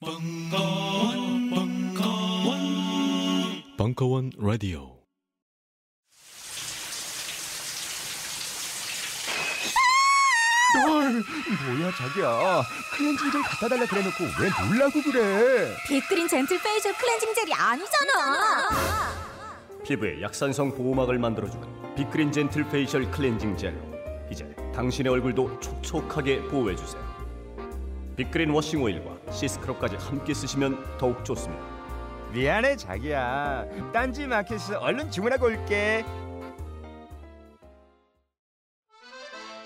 벙커원, 벙커원, 벙커원 라디오. 뭐야 자기야? 클렌징 젤 갖다 달라 그래놓고 왜 놀라고 그래? 빅그린 gentle facial cleansing gel이 아니잖아. 피부에 약산성 보호막을 만들어주는 빅그린 gentle facial cleansing gel로 이제 당신의 얼굴도 촉촉하게 보호해주세요. 빅그린 워싱 오일과 시스크럽까지 함께 쓰시면 더욱 좋습니다. 미안해 자기야. 딴지 마켓에서 얼른 주문하고 올게.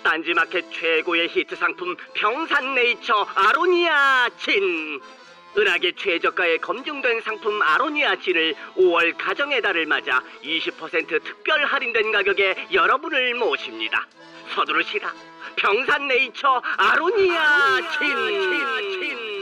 딴지마켓 최고의 히트 상품 평산네이처 아로니아 진. 은하계 최저가에 검증된 상품 아로니아 진을 5월 가정의 달을 맞아 20% 특별 할인된 가격에 여러분을 모십니다. 서두르시라 평산네이처 아로니아 진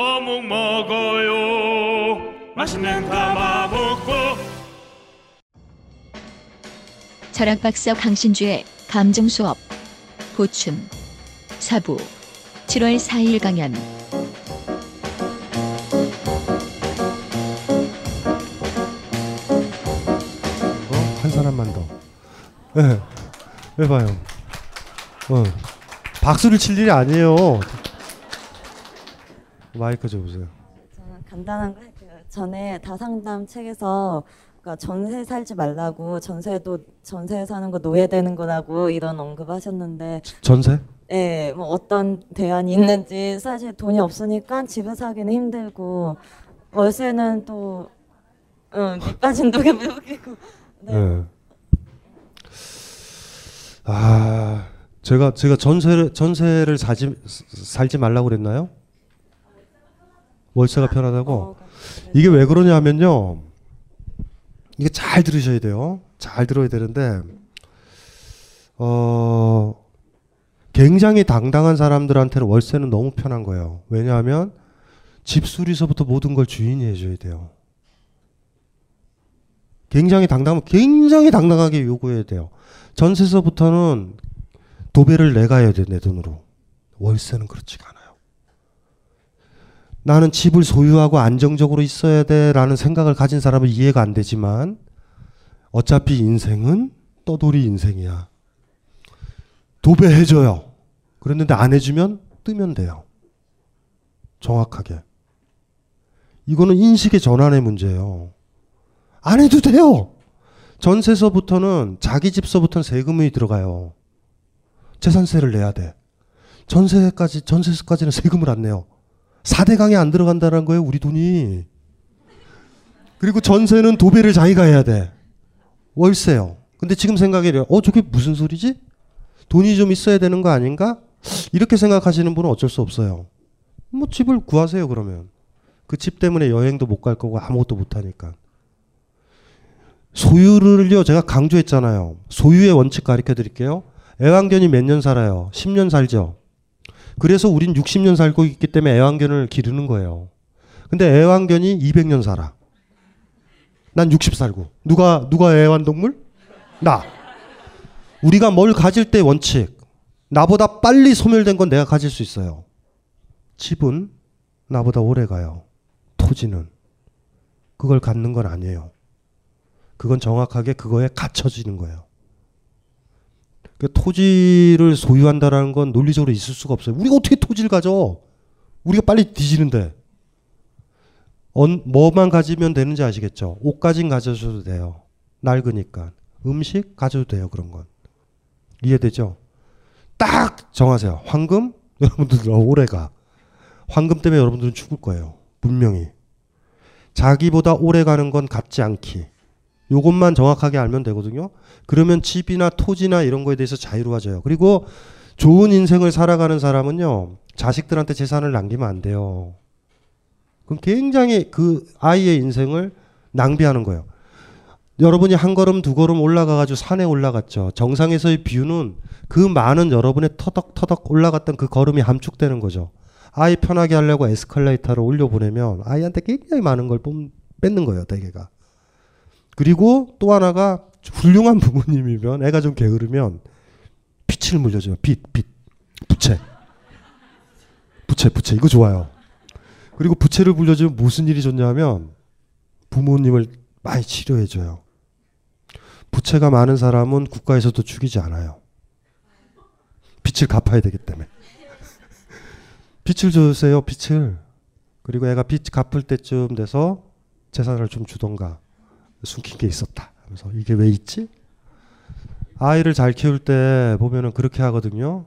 어묵 먹어요. 맛있는 가마복고. 철학 박사 강신주의 감정 수업 보충 사부 7월 4일 강연 어? 한 사람만 더. 예. 해봐요. 어. 박수를 칠 일이 아니에요. 마이크 줘보세요. 저는 간단한 거 할게요. 전에 다상담 책에서 그러니까 전세 살지 말라고 전세도 전세 사는 거 노예되는 거라고 이런 언급하셨는데 전세? 예, 뭐 어떤 대안이 있는지 사실 돈이 없으니까 집을 사기는 힘들고 월세는 또 응, 밑 빠진 독에 물기고 네. 예. 아, 제가 제가 전세를 전세를 사지 살지 말라고 그랬나요? 월세가 편하다고? 어, 이게 왜 그러냐면요. 이게 잘 들으셔야 돼요. 잘 들어야 되는데 어 굉장히 당당한 사람들한테는 월세는 너무 편한 거예요. 왜냐하면 집 수리서부터 모든 걸 주인이 해줘야 돼요. 굉장히 당당, 굉장히 당당하게 요구해야 돼요. 전세서부터는 도배를 내가 해야 돼, 내 돈으로. 월세는 그렇지가 않아요. 나는 집을 소유하고 안정적으로 있어야 돼 라는 생각을 가진 사람은 이해가 안 되지만 어차피 인생은 떠돌이 인생이야. 도배해줘요. 그랬는데 안 해주면 뜨면 돼요. 정확하게. 이거는 인식의 전환의 문제예요. 안 해도 돼요. 전세서부터는 자기 집서부터는 세금이 들어가요. 재산세를 내야 돼. 전세까지 전세서까지는 세금을 안 내요. 4대강에 안 들어간다는 거예요, 우리 돈이. 그리고 전세는 도배를 자기가 해야 돼. 월세요. 근데 지금 생각해, 어, 저게 무슨 소리지? 돈이 좀 있어야 되는 거 아닌가? 이렇게 생각하시는 분은 어쩔 수 없어요. 뭐 집을 구하세요, 그러면. 그 집 때문에 여행도 못 갈 거고 아무것도 못 하니까. 소유를요, 제가 강조했잖아요. 소유의 원칙 가르쳐 드릴게요. 애완견이 몇 년 살아요? 10년 살죠? 그래서 우린 60년 살고 있기 때문에 애완견을 기르는 거예요. 근데 애완견이 200년 살아. 난 60 살고. 누가, 누가 애완동물? 나. 우리가 뭘 가질 때 원칙. 나보다 빨리 소멸된 건 내가 가질 수 있어요. 집은 나보다 오래 가요. 토지는. 그걸 갖는 건 아니에요. 그건 정확하게 그거에 갇혀지는 거예요. 그 토지를 소유한다라는 건 논리적으로 있을 수가 없어요. 우리가 어떻게 토지를 가져? 우리가 빨리 뒤지는데. 언, 뭐만 가지면 되는지 아시겠죠? 옷까진 가져셔도 돼요. 낡으니까. 음식 가져도 돼요. 그런 건. 이해되죠? 딱 정하세요. 황금? 여러분들 오래 가. 황금 때문에 여러분들은 죽을 거예요. 분명히. 자기보다 오래 가는 건 갚지 않기. 요것만 정확하게 알면 되거든요. 그러면 집이나 토지나 이런 거에 대해서 자유로워져요. 그리고 좋은 인생을 살아가는 사람은요. 자식들한테 재산을 남기면 안 돼요. 그럼 굉장히 그 아이의 인생을 낭비하는 거예요. 여러분이 한 걸음 두 걸음 올라가가지고 산에 올라갔죠. 정상에서의 뷰는 그 많은 여러분의 터덕터덕 올라갔던 그 걸음이 함축되는 거죠. 아이 편하게 하려고 에스컬레이터를 올려보내면 아이한테 굉장히 많은 걸 뺏는 거예요, 대개가. 그리고 또 하나가 훌륭한 부모님이면 애가 좀 게으르면 빛을 물려줘요. 빛, 빛. 부채. 부채, 부채. 이거 좋아요. 그리고 부채를 물려주면 무슨 일이 좋냐면 부모님을 많이 치료해줘요. 부채가 많은 사람은 국가에서도 죽이지 않아요. 빚을 갚아야 되기 때문에. 빚을 주세요, 빚을. 그리고 애가 빚 갚을 때쯤 돼서 재산을 좀 주던가 숨긴 게 있었다. 하면서 이게 왜 있지? 아이를 잘 키울 때 보면은 그렇게 하거든요.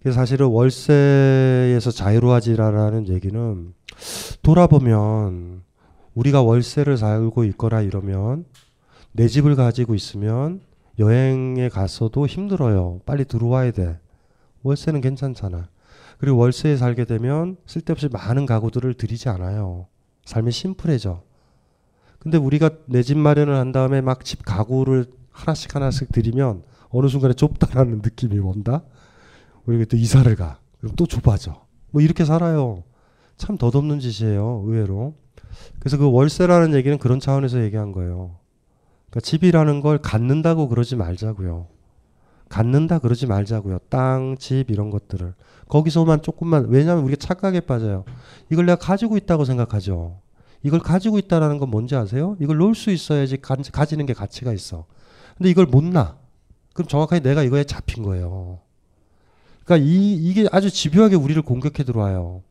그래서 사실은 월세에서 자유로워지라라는 얘기는 돌아보면 우리가 월세를 살고 있거나 이러면 내 집을 가지고 있으면 여행에 갔어도 힘들어요. 빨리 들어와야 돼. 월세는 괜찮잖아. 그리고 월세에 살게 되면 쓸데없이 많은 가구들을 들이지 않아요. 삶이 심플해져. 근데 우리가 내 집 마련을 한 다음에 막 집 가구를 하나씩 하나씩 들이면 어느 순간에 좁다라는 느낌이 온다. 우리가 또 이사를 가. 그럼 또 좁아져. 뭐 이렇게 살아요. 참 덧없는 짓이에요. 의외로. 그래서 그 월세라는 얘기는 그런 차원에서 얘기한 거예요. 그러니까 집이라는 걸 갖는다고 그러지 말자고요. 갖는다 그러지 말자고요. 땅, 집 이런 것들을 거기서만 조금만 왜냐하면 우리가 착각에 빠져요. 이걸 내가 가지고 있다고 생각하죠. 이걸 가지고 있다라는 건 뭔지 아세요? 이걸 놓을 수 있어야지 가, 가지는 게 가치가 있어. 근데 이걸 못 놔. 그럼 정확하게 내가 이거에 잡힌 거예요. 그러니까 이 이게 아주 집요하게 우리를 공격해 들어와요.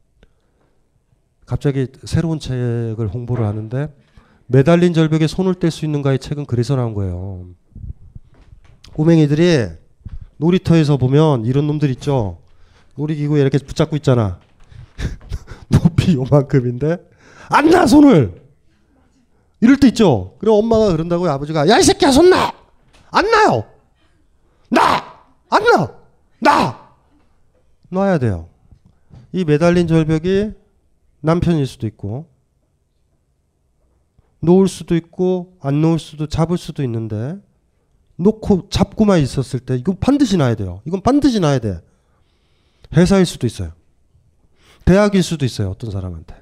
갑자기 새로운 책을 홍보를 하는데 매달린 절벽에 손을 뗄 수 있는가의 책은 그래서 나온 거예요. 꼬맹이들이 놀이터에서 보면 이런 놈들 있죠. 놀이기구에 이렇게 붙잡고 있잖아. 높이 요만큼인데 안 나 손을. 이럴 때 있죠. 그럼 엄마가 그런다고 아버지가 야 이 새끼야 손 나. 안 나요. 나. 안 나. 나. 놔야 돼요. 이 매달린 절벽이 남편일 수도 있고 놓을 수도 있고 안 놓을 수도 잡을 수도 있는데 놓고 잡고만 있었을 때 이건 반드시 놔야 돼요. 이건 반드시 놔야 돼. 회사일 수도 있어요. 대학일 수도 있어요. 어떤 사람한테.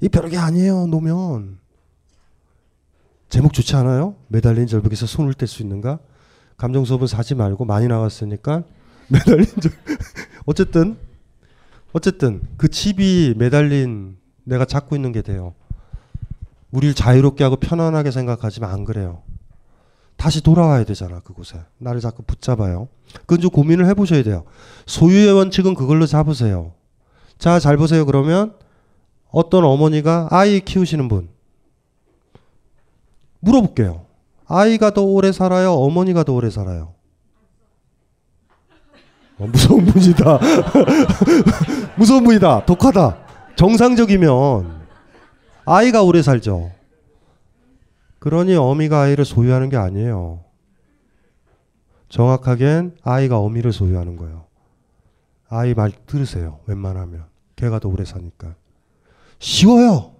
이 별게 아니에요. 놓으면 제목 좋지 않아요? 매달린 절벽에서 손을 뗄 수 있는가? 감정 수업은 사지 말고 많이 나왔으니까 매달린 절 어쨌든 어쨌든 그 칩이 매달린 내가 잡고 있는 게 돼요. 우리를 자유롭게 하고 편안하게 생각하지만 안 그래요. 다시 돌아와야 되잖아 그곳에 나를 자꾸 붙잡아요. 그건 좀 고민을 해보셔야 돼요. 소유의 원칙은 그걸로 잡으세요. 자 잘 보세요. 그러면 어떤 어머니가 아이 키우시는 분 물어볼게요. 아이가 더 오래 살아요? 어머니가 더 오래 살아요? 어, 무서운 분이다. 무서운 분이다. 독하다. 정상적이면 아이가 오래 살죠. 그러니 어미가 아이를 소유하는 게 아니에요. 정확하겐 아이가 어미를 소유하는 거예요. 아이 말 들으세요. 웬만하면. 걔가 더 오래 사니까. 쉬워요.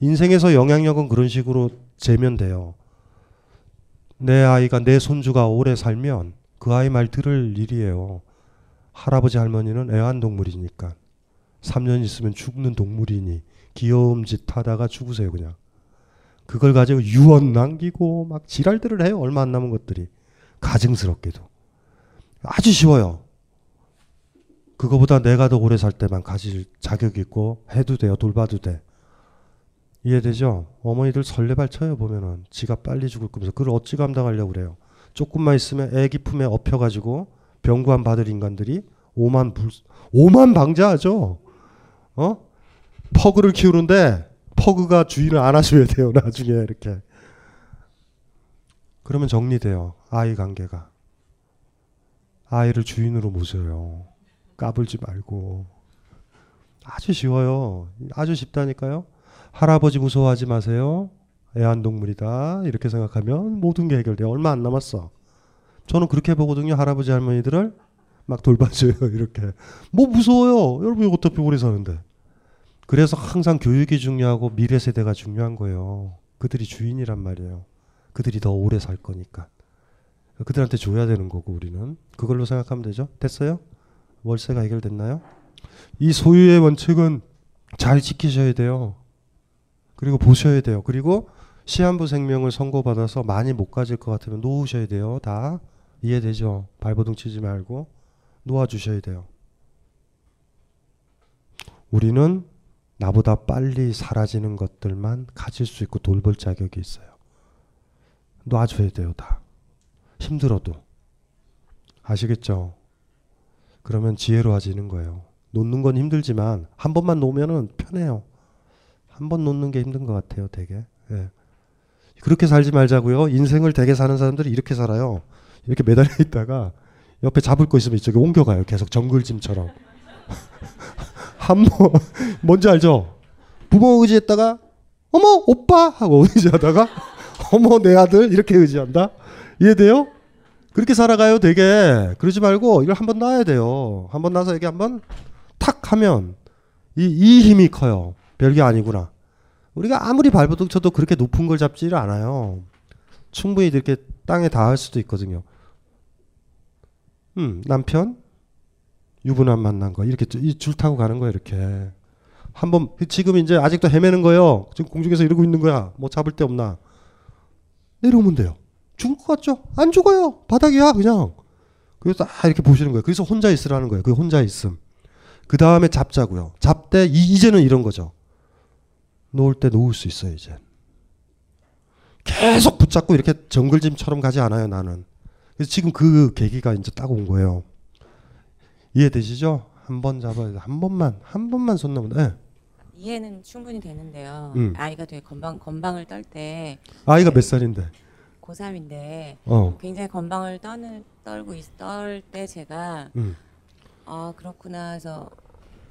인생에서 영향력은 그런 식으로 재면 돼요. 내 아이가 내 손주가 오래 살면 그 아이 말 들을 일이에요. 할아버지 할머니는 애완동물이니까 3년 있으면 죽는 동물이니 귀여움 짓 하다가 죽으세요 그냥. 그걸 가지고 유언 남기고 막 지랄들을 해요. 얼마 안 남은 것들이. 가증스럽게도. 아주 쉬워요. 그거보다 내가 더 오래 살 때만 가질 자격 있고 해도 돼요. 돌봐도 돼. 이해되죠? 어머니들 설레발 쳐요 보면은 지가 빨리 죽을 거면서 그걸 어찌 감당하려고 그래요. 조금만 있으면 애기 품에 엎혀가지고 병구안 받을 인간들이 오만 불 오만 방자하죠. 어? 퍼그를 키우는데 허그가 주인을 안아줘야 돼요. 나중에 이렇게. 그러면 정리돼요. 아이 관계가. 아이를 주인으로 모셔요. 까불지 말고. 아주 쉬워요. 아주 쉽다니까요. 할아버지 무서워하지 마세요. 애완동물이다. 이렇게 생각하면 모든 게 해결돼요. 얼마 안 남았어. 저는 그렇게 보거든요. 할아버지 할머니들을 막 돌봐줘요. 이렇게. 뭐 무서워요. 여러분 어떻게 오래 사는데. 그래서 항상 교육이 중요하고 미래 세대가 중요한 거예요. 그들이 주인이란 말이에요. 그들이 더 오래 살 거니까. 그들한테 줘야 되는 거고 우리는 그걸로 생각하면 되죠. 됐어요? 월세가 해결됐나요? 이 소유의 원칙은 잘 지키셔야 돼요. 그리고 보셔야 돼요. 그리고 시한부 생명을 선고받아서 많이 못 가질 것 같으면 놓으셔야 돼요. 다 이해되죠? 발버둥 치지 말고 놓아주셔야 돼요. 우리는 나보다 빨리 사라지는 것들만 가질 수 있고 돌볼 자격이 있어요. 놔줘야 돼요, 다. 힘들어도. 아시겠죠? 그러면 지혜로워지는 거예요. 놓는 건 힘들지만 한 번만 놓으면 편해요. 한 번 놓는 게 힘든 것 같아요, 되게. 예. 그렇게 살지 말자고요. 인생을 되게 사는 사람들이 이렇게 살아요. 이렇게 매달려 있다가 옆에 잡을 거 있으면 이쪽에 옮겨가요. 계속 정글짐처럼. 한 번, 뭔지 알죠? 부모 의지했다가, 어머, 오빠! 하고 의지하다가, 어머, 내 아들! 이렇게 의지한다? 이해돼요? 그렇게 살아가요, 되게. 그러지 말고, 이걸 한번 놔야 돼요. 한번 놔서 이게 한번 탁 하면, 이, 이 힘이 커요. 별게 아니구나. 우리가 아무리 발버둥 쳐도 그렇게 높은 걸 잡지를 않아요. 충분히 이렇게 땅에 닿을 수도 있거든요. 음, 남편? 유부남 만난 거. 이렇게 줄 타고 가는 거예요, 이렇게. 한번, 지금 이제 아직도 헤매는 거예요. 지금 공중에서 이러고 있는 거야. 뭐 잡을 데 없나. 내려오면 돼요. 죽을 것 같죠? 안 죽어요. 바닥이야, 그냥. 그래서 딱 이렇게 보시는 거예요. 그래서 혼자 있으라는 거예요. 그 혼자 있음. 그 다음에 잡자고요. 이, 이제는 이런 거죠. 놓을 때 놓을 수 있어요, 이제. 계속 붙잡고 이렇게 정글짐처럼 가지 않아요, 나는. 그래서 지금 그 계기가 이제 딱 온 거예요. 이해되시죠? 한 번 잡아야 돼. 한 번만, 한 번만 손 넘으면 돼. 이해는 충분히 되는데요. 음. 아이가 되게 건방 건방을 떨 때 아이가 몇 살인데? 고3인데 어. 굉장히 건방을 떠는 떨고 떨때 제가 음. 아 그렇구나 해서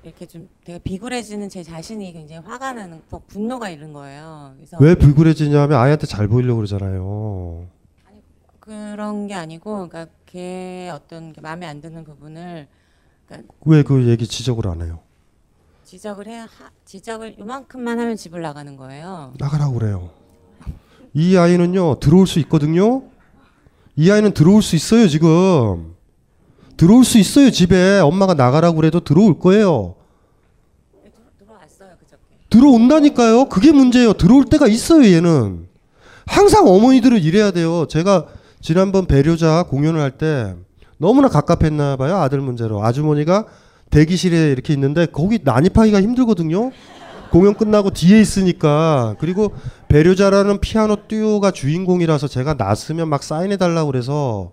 이렇게 좀 되게 비굴해지는 제 자신이 굉장히 화가 나는 더 분노가 이른 거예요. 그래서 왜 불굴해지냐면 아이한테 잘 보이려고 그러잖아요. 그런 게 아니고 그러니까 걔 어떤 게 마음에 안 드는 부분을 그러니까 왜 그 얘기 지적을 안 해요? 지적을 해야 하, 지적을 요만큼만 하면 집을 나가는 거예요. 나가라고 그래요. 이 아이는요 들어올 수 있거든요. 이 아이는 들어올 수 있어요 지금. 들어올 수 있어요 집에 엄마가 나가라고 그래도 들어올 거예요. 들어온다니까요. 그게 문제예요. 들어올 때가 있어요 얘는. 항상 어머니들은 이래야 돼요. 제가 지난번 배려자 공연을 할 때 너무나 갑갑했나 봐요 아들 문제로 아주머니가 대기실에 이렇게 있는데 거기 난입하기가 힘들거든요. 공연 끝나고 뒤에 있으니까 그리고 배려자라는 피아노 듀오가 주인공이라서 제가 났으면 막 사인해 달라고 그래서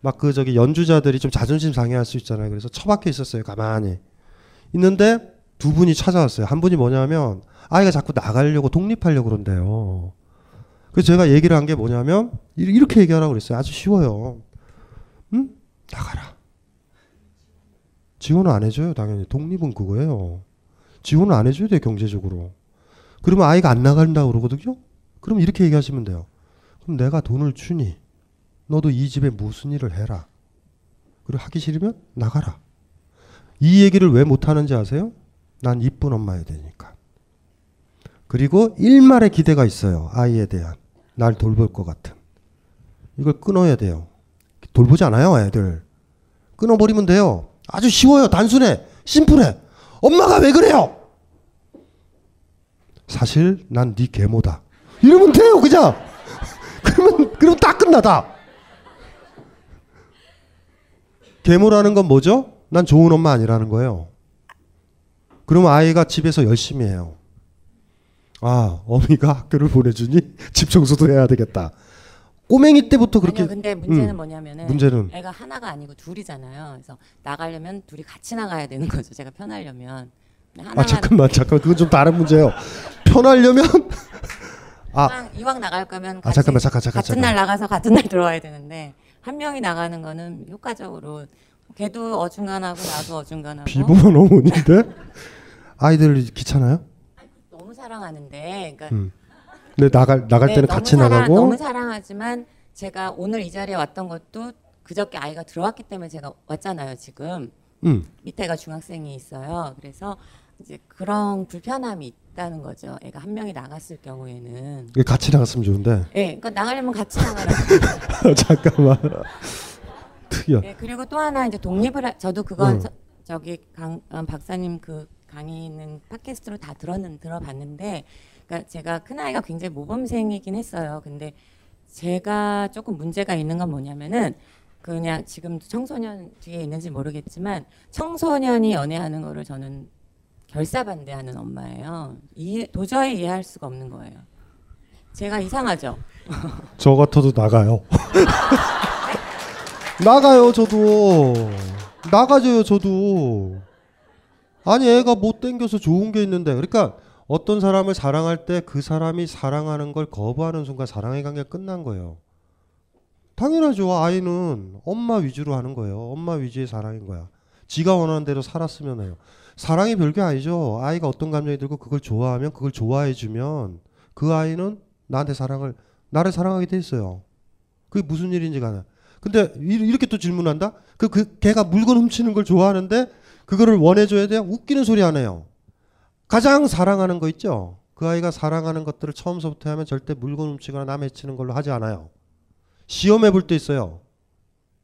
막 그 저기 연주자들이 좀 자존심 상해할 수 있잖아요. 그래서 처박혀 있었어요. 가만히 있는데 두 분이 찾아왔어요. 한 분이 뭐냐면 아이가 자꾸 나가려고 독립하려고 그런대요. 그래서 제가 얘기를 한 게 뭐냐면 이- 이렇게 얘기하라고 그랬어요. 아주 쉬워요. 응? 나가라. 지원을 안 해줘요. 당연히 독립은 그거예요. 지원을 안 해줘야 돼요. 경제적으로. 그러면 아이가 안 나간다고 그러거든요. 그럼 이렇게 얘기하시면 돼요. 그럼 내가 돈을 주니 너도 이 집에 무슨 일을 해라. 그리고 하기 싫으면 나가라. 이 얘기를 왜 못하는지 아세요? 난 이쁜 엄마여야 되니까. 그리고 일말의 기대가 있어요. 아이에 대한. 날 돌볼 것 같은. 이걸 끊어야 돼요. 돌보지 않아요, 애들. 끊어버리면 돼요. 아주 쉬워요. 단순해. 심플해. 엄마가 왜 그래요? 사실 난 네 계모다. 이러면 돼요, 그냥. 그러면 그럼 딱 끝나다. 계모라는 건 뭐죠? 난 좋은 엄마 아니라는 거예요. 그러면 아이가 집에서 열심히 해요. 아, 어미가 학교를 보내주니 집 청소도 해야 되겠다. 꼬맹이 때부터 그렇게. 아니요, 근데 문제는 음, 뭐냐면은 문제는 애가 하나가 아니고 둘이잖아요. 그래서 나가려면 둘이 같이 나가야 되는 거죠. 제가 편하려면. 아 잠깐만 잠깐 그건 좀 다른 문제예요. 편하려면 아 이왕, 이왕 나갈 거면 아, 잠깐만, 잠깐, 잠깐, 같은 잠깐. 날 나가서 같은 날 들어와야 되는데 한 명이 나가는 거는 효과적으로 걔도 어중간하고 나도 어중간하고 비범한 어머니인데 아이들 귀찮아요? 너무 사랑하는데 그러니까 음. 근데 나갈 나갈 네, 때는 같이 사랑- 나가고 너무 사랑하지만 제가 오늘 이 자리에 왔던 것도 그저께 아이가 들어왔기 때문에 제가 왔잖아요 지금 음. 밑에가 중학생이 있어요 그래서 이제 그런 불편함이 있다는 거죠 애가 한 명이 나갔을 경우에는 같이 나갔으면 좋은데 예 그러니까 나가려면 같이 나가라 잠깐만 특이야. 네, 그리고 또 하나 이제 독립을 하, 저도 그건 응. 저, 저기 강 어, 박사님 그 강의는 팟캐스트로 다 들었는 들어봤는데 그러니까 제가 큰 아이가 굉장히 모범생이긴 했어요. 근데 제가 조금 문제가 있는 건 뭐냐면은 그냥 지금 청소년 뒤에 있는지 모르겠지만 청소년이 연애하는 거를 저는 결사 반대하는 엄마예요. 이해, 도저히 이해할 수가 없는 거예요. 제가 이상하죠. 저 같아도 나가요. 나가요 저도 나가줘요 저도 아니 애가 못 땡겨서 좋은 게 있는데 그러니까 어떤 사람을 사랑할 때 그 사람이 사랑하는 걸 거부하는 순간 사랑의 관계가 끝난 거예요 당연하죠 아이는 엄마 위주로 하는 거예요 엄마 위주의 사랑인 거야 지가 원하는 대로 살았으면 해요 사랑이 별게 아니죠 아이가 어떤 감정이 들고 그걸 좋아하면 그걸 좋아해 주면 그 아이는 나한테 사랑을 나를 사랑하게 돼 있어요 그게 무슨 일인지 가나 근데 이- 이렇게 또 질문한다? 그, 그 걔가 물건 훔치는 걸 좋아하는데 그거를 원해 줘야 돼요? 웃기는 소리 안 해요. 가장 사랑하는 거 있죠? 그 아이가 사랑하는 것들을 처음서부터 하면 절대 물건 훔치거나 남 해치는 걸로 하지 않아요. 시험해 볼 때 있어요.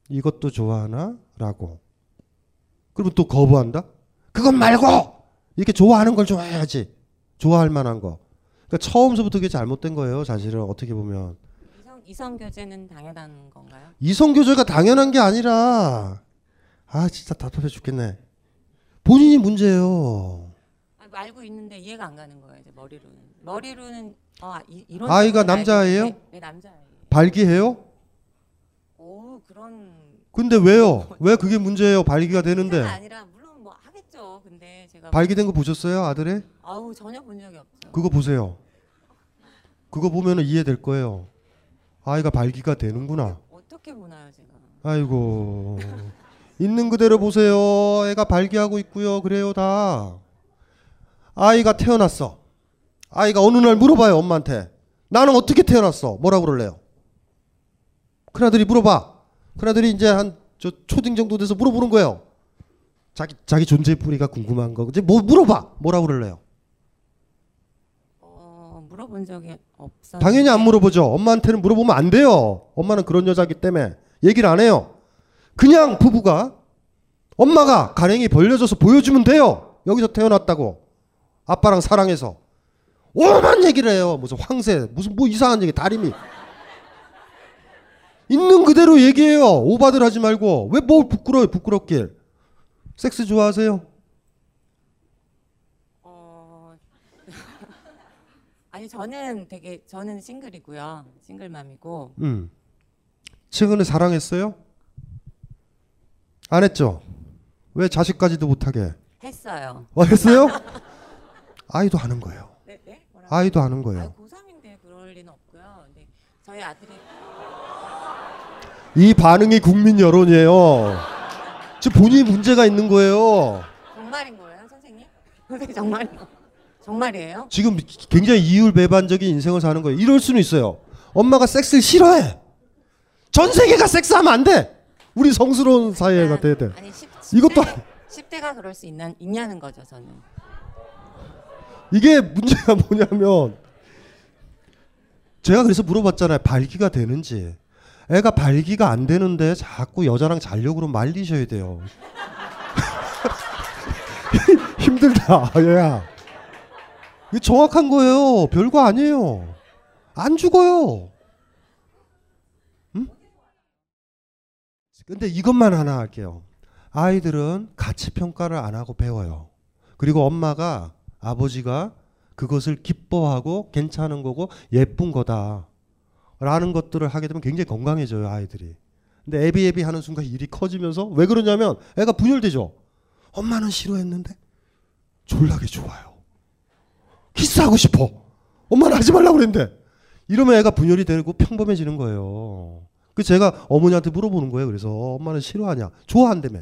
이것도 좋아하나? 라고. 그리고 또 거부한다? 그건 말고! 이렇게 좋아하는 걸 좋아해야지. 좋아할 만한 거. 그러니까 처음서부터 그게 잘못된 거예요. 사실은 어떻게 보면. 이성, 이성 교제는 당연한 건가요? 이성 교제가 당연한 게 아니라 아 진짜 답답해 죽겠네. 본인이 문제예요. 아, 알고 있는데 이해가 안 가는 거예요. 이제 머리로는 머리로는 어, 이, 이런 아이가 남자예요? 알겠는데, 네, 남자예요. 발기해요? 오 그런 근데 왜요? 왜 그게 문제예요? 발기가 되는데 아니라 제가 발기된 거 보셨어요, 아들의? 아우 전혀 본 적이 없죠. 그거 보세요. 그거 보면은 이해될 거예요. 아이가 발기가 되는구나. 어떻게 보나요, 제가? 아이고 있는 그대로 보세요. 애가 발기하고 있고요. 그래요 다. 아이가 태어났어. 아이가 어느 날 물어봐요 엄마한테. 나는 어떻게 태어났어? 뭐라고 그럴래요? 큰아들이 물어봐. 큰아들이 이제 한 저 초딩 정도 돼서 물어보는 거예요. 자기 자기 존재 뿌리가 궁금한 거. 이제 뭐 물어봐. 뭐라고 그럴래요? 어, 물어본 적이 없어. 당연히 안 물어보죠. 엄마한테는 물어보면 안 돼요. 엄마는 그런 여자기 때문에 얘기를 안 해요. 그냥 부부가 엄마가 가랭이 벌려져서 보여주면 돼요. 여기서 태어났다고. 아빠랑 사랑해서. 오만 얘기를 해요. 무슨 황새, 무슨 뭐 이상한 얘기, 다리미. 있는 그대로 얘기해요. 오바들 하지 말고. 왜 뭘 부끄러워요, 부끄럽길. 섹스 좋아하세요? 어, 아니 저는 되게 저는 싱글이고요. 싱글맘이고 음. 최근에 사랑했어요? 안 했죠? 왜 자식까지도 못하게? 했어요. 어, 했어요? 아이도 하는 거예요. 네, 네? 아이도 아니, 거예요. 고3인데 그럴 리는 없고요. 근데 저희 아들이 이 반응이 국민 여론이에요. 지금 본인이 문제가 있는 거예요. 정말인 거예요, 선생님? 선생님 정말 정말이에요? 지금 굉장히 이율배반적인 인생을 사는 거예요. 이럴 수는 있어요. 엄마가 섹스를 싫어해. 전 세계가 섹스하면 안 돼. 우리 성스러운 사회가 돼야 돼. 아니 10, 이것도 10대가 그럴 수 있나, 있냐는 거죠, 저는. 이게 문제가 뭐냐면 제가 그래서 물어봤잖아요. 발기가 되는지. 애가 발기가 안 되는데 자꾸 여자랑 자려고 그러면 말리셔야 돼요. 힘들다, 얘야. 이게 정확한 거예요. 별거 아니에요. 안 죽어요. 응? 근데 이것만 하나 할게요. 아이들은 가치 평가를 안 하고 배워요. 그리고 엄마가 아버지가 그것을 기뻐하고 괜찮은 거고 예쁜 거다. 라는 것들을 하게 되면 굉장히 건강해져요, 아이들이. 근데 애비 애비 하는 순간 일이 커지면서 왜 그러냐면 애가 분열되죠. 엄마는 싫어했는데 졸라게 좋아요. 키스하고 싶어. 엄마는 하지 말라고 그랬는데. 이러면 애가 분열이 되고 평범해지는 거예요. 그 제가 어머니한테 물어보는 거예요. 그래서 엄마는 싫어하냐? 좋아한다며.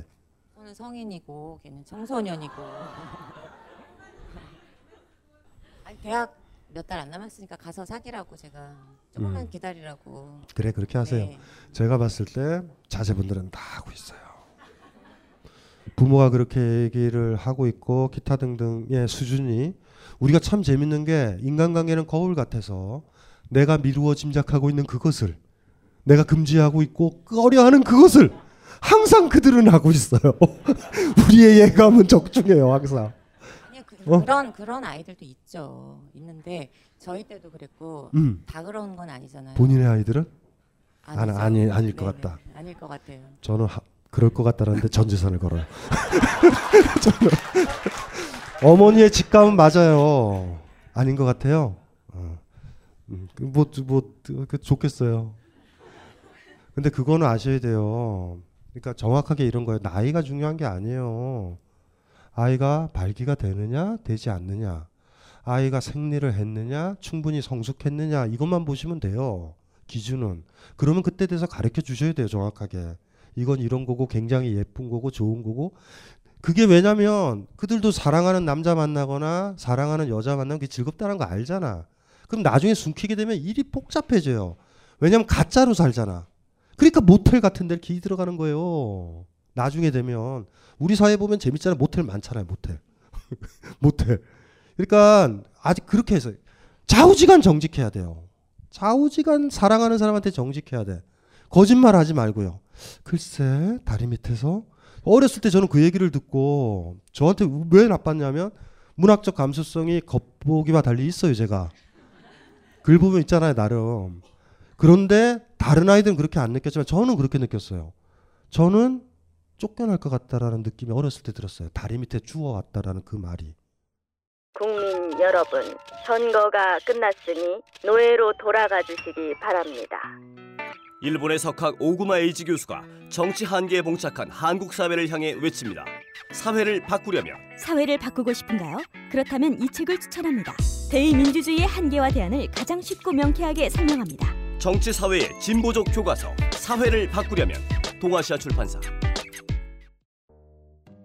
저는 성인이고 걔는 청소년이고. 아니 대학 몇 달 안 남았으니까 가서 사귀라고 제가 조금만 음. 기다리라고. 그래 그렇게 하세요. 네. 제가 봤을 때 자제분들은 다 하고 있어요. 부모가 그렇게 얘기를 하고 있고 기타 등등의 수준이 우리가 참 재밌는 게 인간관계는 거울 같아서 내가 미루어 짐작하고 있는 그것을 내가 금지하고 있고 꺼려하는 그것을 항상 그들은 하고 있어요. 우리의 예감은 적중해요 항상. 그, 어? 그런 그런 아이들도 있죠. 있는데 저희 때도 그랬고 음. 다 그런 건 아니잖아요. 본인의 아이들은. 아니 아니 아닐 것 네네. 같다. 아닐 것 같아요. 저는 하, 그럴 것 같다는데 전 재산을 걸어요. 저는 어머니의 직감은 맞아요. 아닌 것 같아요. 어. 음, 그 뭐, 뭐, 그 좋겠어요. 근데 그거는 아셔야 돼요. 그러니까 정확하게 이런 거예요. 나이가 중요한 게 아니에요. 아이가 발기가 되느냐, 되지 않느냐. 아이가 생리를 했느냐, 충분히 성숙했느냐, 이것만 보시면 돼요. 기준은. 그러면 그때 돼서 가르쳐 주셔야 돼요, 정확하게. 이건 이런 거고 굉장히 예쁜 거고 좋은 거고 그게 왜냐면 그들도 사랑하는 남자 만나거나 사랑하는 여자 만나면 그게 즐겁다는 거 알잖아. 그럼 나중에 숨기게 되면 일이 복잡해져요. 왜냐면 가짜로 살잖아. 그러니까 모텔 같은 데를 기 들어가는 거예요. 나중에 되면 우리 사회 보면 재밌잖아요. 모텔 많잖아요. 모텔. 모텔. 그러니까 아직 그렇게 해서 좌우지간 정직해야 돼요. 좌우지간 사랑하는 사람한테 정직해야 돼. 거짓말 하지 말고요. 글쎄 다리 밑에서 어렸을 때 저는 그 얘기를 듣고 저한테 왜 나빴냐면 문학적 감수성이 겉보기와 달리 있어요 제가 글 보면 있잖아요 나름 그런데 다른 아이들은 그렇게 안 느꼈지만 저는 그렇게 느꼈어요 저는 쫓겨날 것 같다라는 느낌이 어렸을 때 들었어요 다리 밑에 주워왔다라는 그 말이 국민 여러분, 선거가 끝났으니 노예로 돌아가 주시기 바랍니다. 일본의 석학 오구마 에이지 교수가 정치 한계에 봉착한 한국 사회를 향해 외칩니다. 사회를 바꾸려면 사회를 바꾸고 싶은가요? 그렇다면 이 책을 추천합니다. 대의민주주의의 한계와 대안을 가장 쉽고 명쾌하게 설명합니다. 정치 사회의 진보적 교과서 사회를 바꾸려면 동아시아 출판사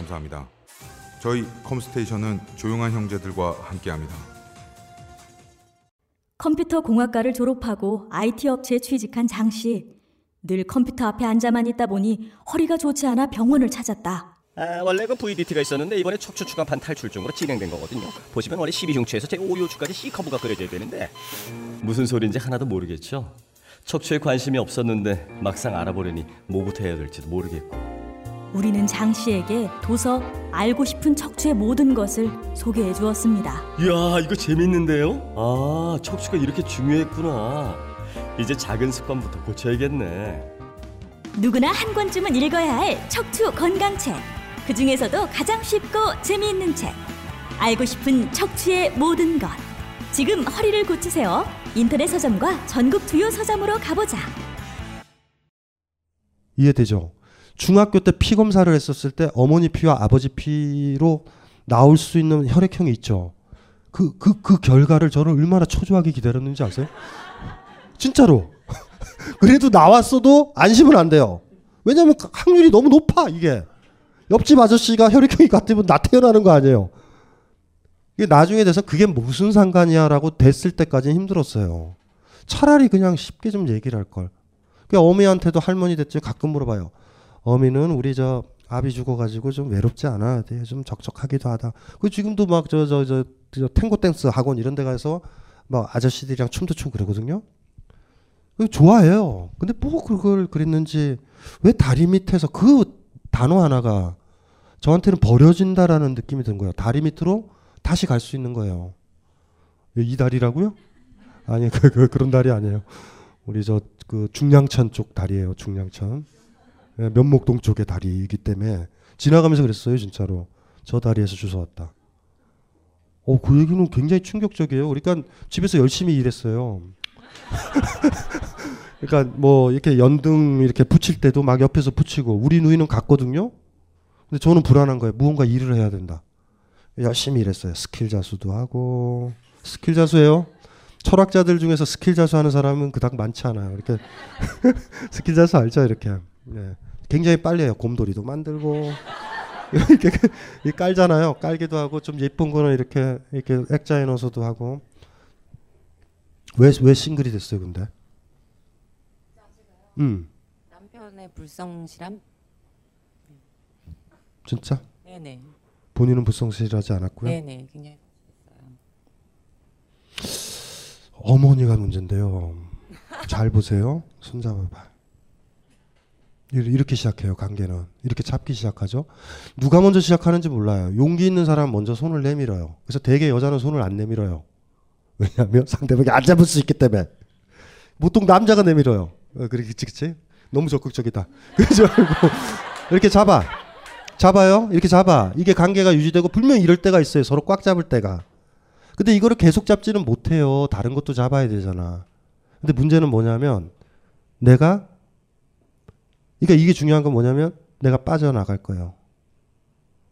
감사합니다. 저희 컴스테이션은 조용한 형제들과 함께합니다. 컴퓨터 공학과를 졸업하고 IT 업체에 취직한 장 씨. 늘 컴퓨터 앞에 앉아만 있다 보니 허리가 좋지 않아 병원을 찾았다. 아, 원래 그 VDT가 있었는데 이번에 척추 추간판 탈출중으로 진행된 거거든요. 보시면 원래 12흉추에서 제 5요추까지 C 커브가 그려져야 되는데 무슨 소리인지 하나도 모르겠죠. 척추에 관심이 없었는데 막상 알아보려니 뭐부터 해야 될지도 모르겠고. 우리는 장 씨에게 도서 알고 싶은 척추의 모든 것을 소개해 주었습니다. 이야 이거 재밌는데요? 아 척추가 이렇게 중요했구나. 이제 작은 습관부터 고쳐야겠네. 누구나 한 권쯤은 읽어야 할 척추 건강책. 그 중에서도 가장 쉽고 재미있는 책. 알고 싶은 척추의 모든 것. 지금 허리를 고치세요. 인터넷 서점과 전국 주요 서점으로 가보자. 이해되죠? 중학교 때 피 검사를 했었을 때 어머니 피와 아버지 피로 나올 수 있는 혈액형이 있죠. 그, 그, 그 결과를 저는 얼마나 초조하게 기다렸는지 아세요? 진짜로. 그래도 나왔어도 안심은 안 돼요. 왜냐면 확률이 너무 높아, 이게. 옆집 아저씨가 혈액형이 같으면 나 태어나는 거 아니에요. 이게 나중에 돼서 그게 무슨 상관이야라고 됐을 때까지는 힘들었어요. 차라리 그냥 쉽게 좀 얘기를 할 걸. 그 어미한테도 할머니 됐지 가끔 물어봐요. 어미는 우리 저 아비 죽어가지고 좀 외롭지 않아? 돼. 좀 적적하기도 하다. 그 지금도 막저저저 저 탱고 댄스 학원 이런 데 가서 막 아저씨들이랑 춤도 추고 그러거든요. 좋아해요. 근데 뭐 그걸 그랬는지 왜 다리 밑에서 그 단어 하나가 저한테는 버려진다라는 느낌이 든 거예요. 다리 밑으로 다시 갈 수 있는 거예요. 이 다리라고요? 아니 그, 그 그런 다리 아니에요. 우리 저 그 중량천 쪽 다리예요. 중량천. 예, 면목 동 쪽의 다리이기 때문에 지나가면서 그랬어요. 진짜로. 저 다리에서 주워 왔다. 어, 그 얘기는 굉장히 충격적이에요. 그러니까 집에서 열심히 일했어요. 그러니까 뭐 이렇게 연등 이렇게 붙일 때도 막 옆에서 붙이고 우리 누이는 갔거든요. 근데 저는 불안한 거예요. 무언가 일을 해야 된다. 열심히 일했어요. 스킬 자수도 하고 스킬 자수예요. 철학자들 중에서 스킬 자수하는 사람은 그닥 많지 않아요. 이렇게 스킬 자수 알죠? 이렇게 네. 굉장히 빨리 해요. 곰돌이도 만들고 이렇게 깔잖아요. 깔기도 하고 좀 예쁜 거는 이렇게 이렇게 액자에 넣어서도 하고 왜 왜 싱글이 됐어요, 근데? 음. 남편의 불성실함? 진짜? 네네. 본인은 불성실하지 않았고요. 네네, 굉장히. 어머니가 문제인데요. 잘 보세요. 손잡아봐. 이렇게 시작해요. 관계는 이렇게 잡기 시작하죠. 누가 먼저 시작하는지 몰라요. 용기 있는 사람 먼저 손을 내밀어요. 그래서 대개 여자는 손을 안 내밀어요. 왜냐하면 상대방이 안 잡을 수 있기 때문에. 보통 남자가 내밀어요. 어, 그치, 그치? 너무 적극적이다. 말고 이렇게 잡아. 잡아요. 이렇게 잡아. 이게 관계가 유지되고 분명히 이럴 때가 있어요. 서로 꽉 잡을 때가. 근데 이거를 계속 잡지는 못해요. 다른 것도 잡아야 되잖아. 근데 문제는 뭐냐면 내가 그러니까 이게 중요한 건 뭐냐면 내가 빠져나갈 거예요.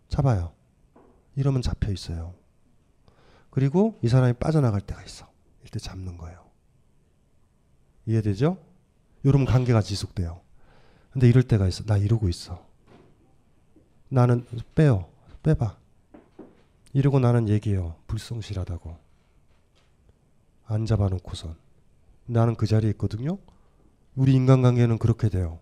잡아요. 이러면 잡혀 있어요. 그리고 이 사람이 빠져나갈 때가 있어. 이때 잡는 거예요. 이해되죠? 이러면 관계가 지속돼요. 근데 이럴 때가 있어. 나 이러고 있어. 나는 빼요. 빼봐. 이러고 나는 얘기해요. 불성실하다고. 안 잡아놓고선. 나는 그 자리에 있거든요. 우리 인간관계는 그렇게 돼요.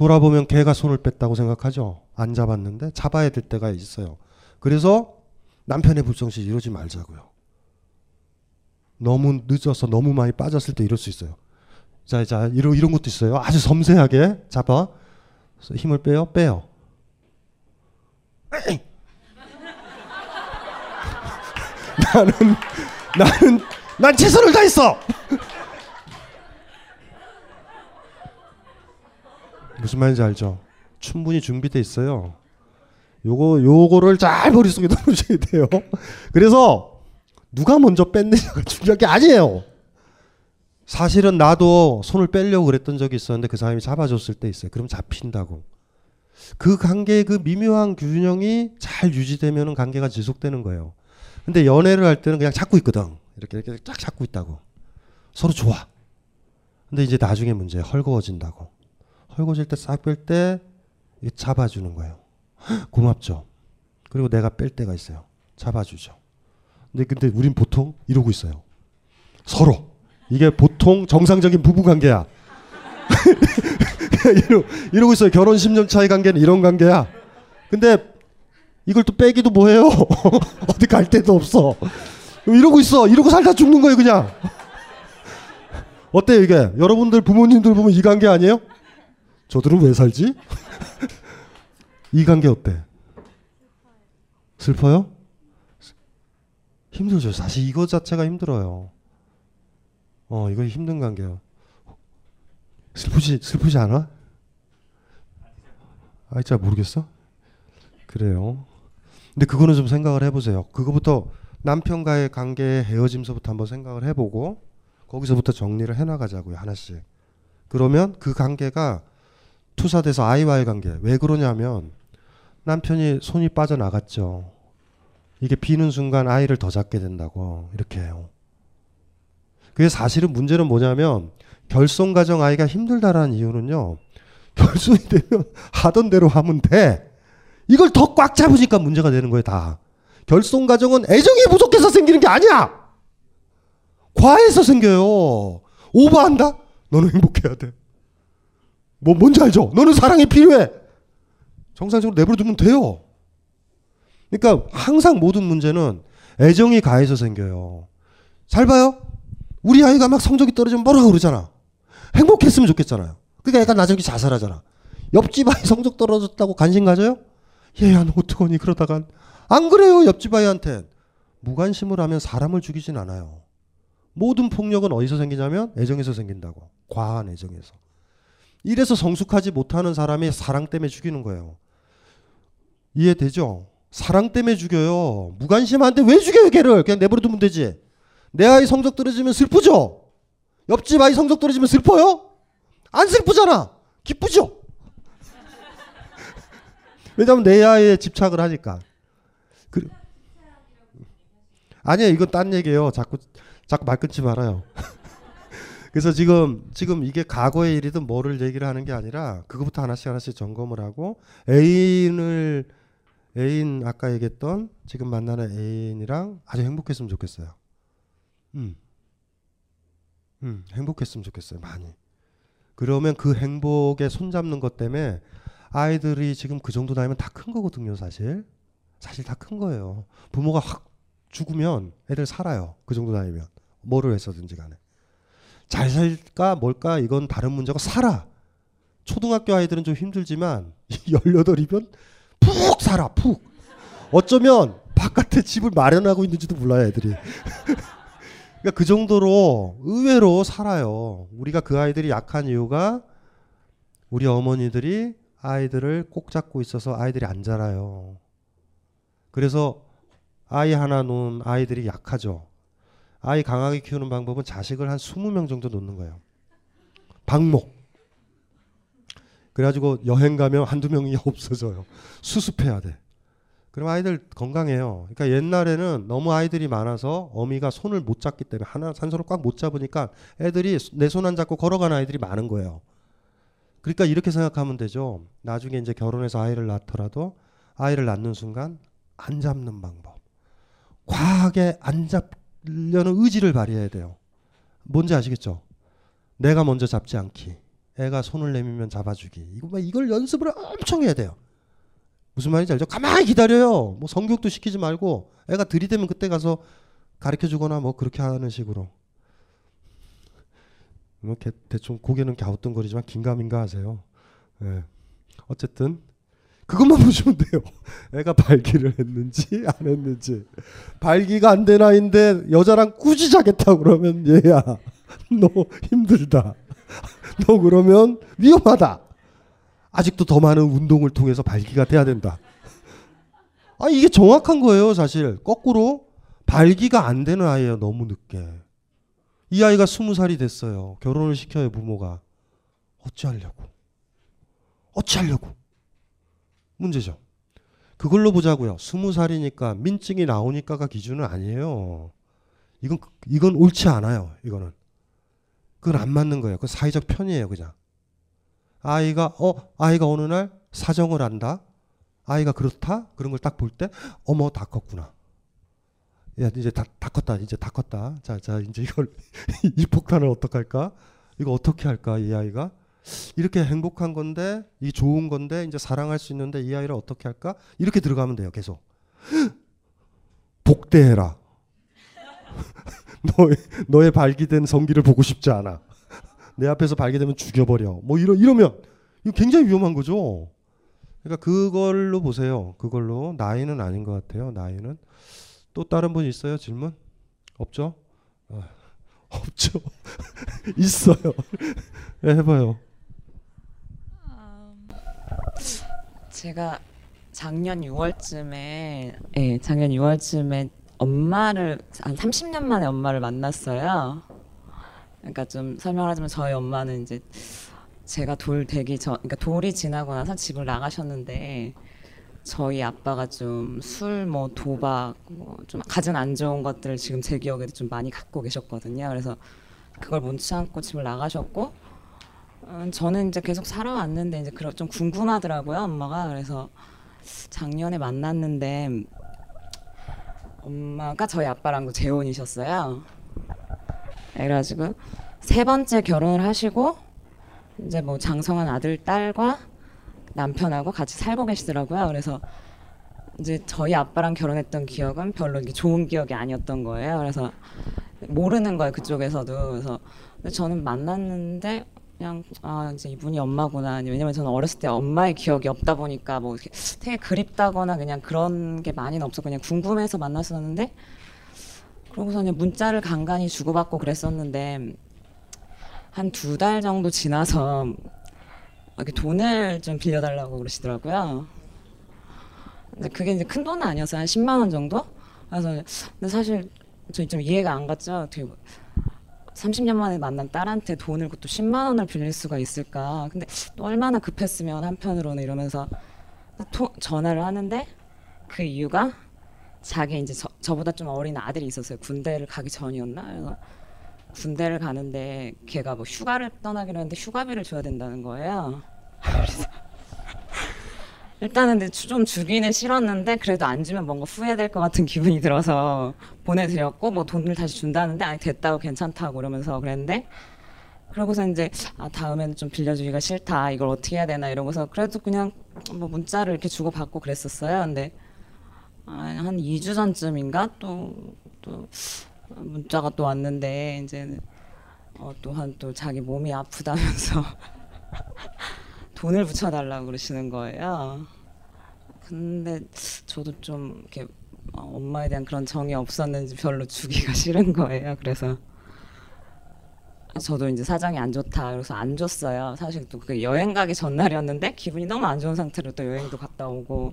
돌아보면 개가 손을 뺐다고 생각하죠. 안 잡았는데 잡아야 될 때가 있어요. 그래서 남편의 불성실 이러지 말자고요. 너무 늦어서 너무 많이 빠졌을 때 이럴 수 있어요. 자, 자, 이런, 이런 것도 있어요. 아주 섬세하게 잡아. 힘을 빼요, 빼요. 나는, 나는, 난 최선을 다했어! 무슨 말인지 알죠? 충분히 준비돼 있어요. 요거 요거를 잘 머릿속에 넣으셔야 돼요. 그래서 누가 먼저 뺐느냐가 중요한 게 아니에요. 사실은 나도 손을 빼려고 그랬던 적이 있었는데 그 사람이 잡아줬을 때 있어요. 그럼 잡힌다고. 그 관계의 그 미묘한 균형이 잘 유지되면 관계가 지속되는 거예요. 근데 연애를 할 때는 그냥 잡고 있거든. 이렇게 이렇게 쫙 잡고 있다고. 서로 좋아. 근데 이제 나중에 문제 헐거워진다고. 헐거질 때싹 뺄 때 잡아주는 거예요. 고맙죠. 그리고 내가 뺄 때가 있어요. 잡아주죠. 근데 근데 우린 보통 이러고 있어요. 서로 이게 보통 정상적인 부부 관계야. 이러, 이러고 있어요. 결혼 10년 차이 관계는 이런 관계야. 근데 이걸 또 빼기도 뭐해요. 어디 갈 데도 없어. 이러고 있어. 이러고 살다 죽는 거예요, 그냥. 어때요, 이게? 여러분들 부모님들 보면 이 관계 아니에요? 저들은 왜 살지? 이 관계 어때? 슬퍼요? 힘들죠. 사실 이거 자체가 힘들어요. 어, 이거 힘든 관계요. 슬프지, 슬프지 않아? 아이, 잘 모르겠어? 그래요. 근데 그거는 좀 생각을 해보세요. 그거부터 남편과의 관계 헤어짐서부터 한번 생각을 해보고 거기서부터 정리를 해나가자고요. 하나씩. 그러면 그 관계가 투사돼서 아이와의 관계. 왜 그러냐면 남편이 손이 빠져나갔죠. 이게 비는 순간 아이를 더 잡게 된다고 이렇게 해요. 그게 사실은 문제는 뭐냐면 결손 가정 아이가 힘들다라는 이유는요. 결손이 되면 하던 대로 하면 돼. 이걸 더 꽉 잡으니까 문제가 되는 거예요, 다. 결손 가정은 애정이 부족해서 생기는 게 아니야. 과해서 생겨요. 오버한다? 너는 행복해야 돼. 뭐 뭔지 알죠? 너는 사랑이 필요해. 정상적으로 내버려 두면 돼요. 그러니까 항상 모든 문제는 애정이 가해서 생겨요. 잘 봐요. 우리 아이가 막 성적이 떨어지면 뭐라 그러잖아. 행복했으면 좋겠잖아요. 그러니까 애가 나중에 자살하잖아. 옆집 아이 성적 떨어졌다고 관심 가져요? 얘야 너 어떡하니 그러다간 안 그래요 옆집 아이한테 무관심을 하면 사람을 죽이진 않아요. 모든 폭력은 어디서 생기냐면 애정에서 생긴다고. 과한 애정에서. 이래서 성숙하지 못하는 사람이 사랑 때문에 죽이는 거예요. 이해되죠? 사랑 때문에 죽여요. 무관심한테 왜 죽여요, 걔를? 그냥 내버려 두면 되지. 내 아이 성적 떨어지면 슬프죠? 옆집 아이 성적 떨어지면 슬퍼요? 안 슬프잖아. 기쁘죠? 왜냐면 내 아이에 집착을 하니까. 그, 아니에요. 이건 딴 얘기예요. 자꾸 자꾸 말 끊지 말아요. 그래서 지금 지금 이게 과거의 일이든 뭐를 얘기를 하는 게 아니라 그거부터 하나씩 하나씩 점검을 하고 애인을 애인 아까 얘기했던 지금 만나는 애인이랑 아주 행복했으면 좋겠어요. 음. 음, 행복했으면 좋겠어요. 많이. 그러면 그 행복에 손잡는 것 때문에 아이들이 지금 그 정도 나이면 다 큰 거거든요, 사실. 사실 다 큰 거예요. 부모가 확 죽으면 애들 살아요. 그 정도 나이면. 뭐를 했었든지 간에. 잘 살까 뭘까 이건 다른 문제고 살아. 초등학교 아이들은 좀 힘들지만 18이면 푹 살아. 푹. 어쩌면 바깥에 집을 마련하고 있는지도 몰라요, 애들이. 그러니까 그 정도로 의외로 살아요. 우리가 그 아이들이 약한 이유가 우리 어머니들이 아이들을 꼭 잡고 있어서 아이들이 안 자라요. 그래서 아이 하나 놓은 아이들이 약하죠. 아이 강하게 키우는 방법은 자식을 한 20명 정도 놓는 거예요. 방목. 그래가지고 여행 가면 한두 명이 없어져요. 수습해야 돼. 그럼 아이들 건강해요. 그러니까 옛날에는 너무 아이들이 많아서 어미가 손을 못 잡기 때문에 하나 한 손을 꽉못 잡으니까 애들이 내 손 안 잡고 걸어가는 아이들이 많은 거예요. 그러니까 이렇게 생각하면 되죠. 나중에 이제 결혼해서 아이를 낳더라도 아이를 낳는 순간 안 잡는 방법. 과하게 안 잡 려는 의지를 발휘해야 돼요. 뭔지 아시겠죠? 내가 먼저 잡지 않기. 애가 손을 내밀면 잡아주기. 이거 이걸 연습을 엄청 해야 돼요. 무슨 말인지 알죠? 가만히 기다려요. 뭐 성교육도 시키지 말고 애가 들이대면 그때 가서 가르쳐 주거나 뭐 그렇게 하는 식으로. 뭐 대충 고개는 갸우뚱거리지만 긴가민가 하세요. 예. 어쨌든 그것만 보시면 돼요. 애가 발기를 했는지 안 했는지. 발기가 안 된 아인데 여자랑 꾸지 자겠다 그러면 얘야 너 힘들다. 너 그러면 위험하다. 아직도 더 많은 운동을 통해서 발기가 돼야 된다. 아 이게 정확한 거예요 사실. 거꾸로 발기가 안 되는 아이예요 너무 늦게. 이 아이가 스무 살이 됐어요. 결혼을 시켜요 부모가. 어찌하려고. 어찌하려고. 문제죠. 그걸로 보자고요. 스무 살이니까 민증이 나오니까가 기준은 아니에요. 이건 이건 옳지 않아요. 이거는 그건 안 맞는 거예요. 그 사회적 편이에요, 그냥. 아이가 어 아이가 어느 날 사정을 한다. 아이가 그렇다. 그런 걸 딱 볼 때 어머 다 컸구나. 야 이제 다, 다 컸다. 이제 다 컸다. 자, 자 이제 이걸 이 폭탄을 어떻게 할까? 이거 어떻게 할까? 이 아이가 이렇게 행복한 건데 이 좋은 건데 이제 사랑할 수 있는데 이 아이를 어떻게 할까? 이렇게 들어가면 돼요. 계속 복대해라. 너의 너의 발기된 성기를 보고 싶지 않아. 내 앞에서 발기되면 죽여버려. 뭐 이러 이러면 이거 굉장히 위험한 거죠. 그러니까 그걸로 보세요. 그걸로 나이는 아닌 것 같아요. 나이는 또 다른 분 있어요? 질문 없죠? 아, 없죠. 있어요. 네, 해봐요. 제가 작년 6월쯤에 예, 작년 6월쯤에 엄마를 한 30년 만에 엄마를 만났어요. 그러니까 좀 설명하자면 저희 엄마는 이제 제가 돌 되기 전 그러니까 돌이 지나고 나서 집을 나가셨는데 저희 아빠가 좀 술 뭐 도박 뭐 좀 가진 안 좋은 것들을 지금 제 기억에도 좀 많이 갖고 계셨거든요. 그래서 그걸 못 참고 집을 나가셨고 음, 저는 이제 계속 살아왔는데 이제 그런 좀 궁금하더라고요 엄마가 그래서 작년에 만났는데 엄마가 저희 아빠랑도 재혼이셨어요. 그래가지고 세 번째 결혼을 하시고 이제 뭐 장성한 아들 딸과 남편하고 같이 살고 계시더라고요. 그래서 이제 저희 아빠랑 결혼했던 기억은 별로 좋은 기억이 아니었던 거예요. 그래서 모르는 거예요 그쪽에서도. 그래서 저는 만났는데 그냥 아 이제 이분이 엄마구나. 왜냐면 저는 어렸을 때 엄마의 기억이 없다 보니까 뭐 이렇게 되게 그립다거나 그냥 그런 게 많이는 없었고 그냥 궁금해서 만났었는데 그러고서 그냥 문자를 간간히 주고받고 그랬었는데 한 두 달 정도 지나서 이렇게 돈을 좀 빌려달라고 그러시더라고요. 근데 그게 이제 큰 돈은 아니었어요. 한 10만 원 정도? 그래서 근데 사실 저희 좀 이해가 안 갔죠. 어떻게 30년 만에 만난 딸한테 돈을 또 10만 원을 빌릴 수가 있을까? 근데 또 얼마나 급했으면 한편으로는 이러면서 토, 전화를 하는데 그 이유가 자기 이제 저, 저보다 좀 어린 아들이 있었어요. 군대를 가기 전이었나? 그래서 군대를 가는데 걔가 뭐 휴가를 떠나기로 했는데 휴가비를 줘야 된다는 거예요. 일단은 근데 주- 좀 주기는 싫었는데 그래도 안 주면 뭔가 후회될 것 같은 기분이 들어서 보내드렸고 뭐 돈을 다시 준다는데 아니 됐다고 괜찮다고 그러면서 그랬는데 그러고서 이제 아 다음에는 좀 빌려주기가 싫다 이걸 어떻게 해야 되나 이러고서 그래도 그냥 뭐 문자를 이렇게 주고 받고 그랬었어요. 근데 아, 한 2주 전쯤인가 또 또 문자가 또 왔는데 이제 어, 또한 또 자기 몸이 아프다면서 돈을 붙여달라고 그러시는 거예요. 근데 저도 좀 이렇게 어, 엄마에 대한 그런 정이 없었는지 별로 주기가 싫은 거예요. 그래서 저도 이제 사정이 안 좋다. 그래서 안 줬어요. 사실 또 그 여행 가기 전날이었는데 기분이 너무 안 좋은 상태로 또 여행도 갔다 오고.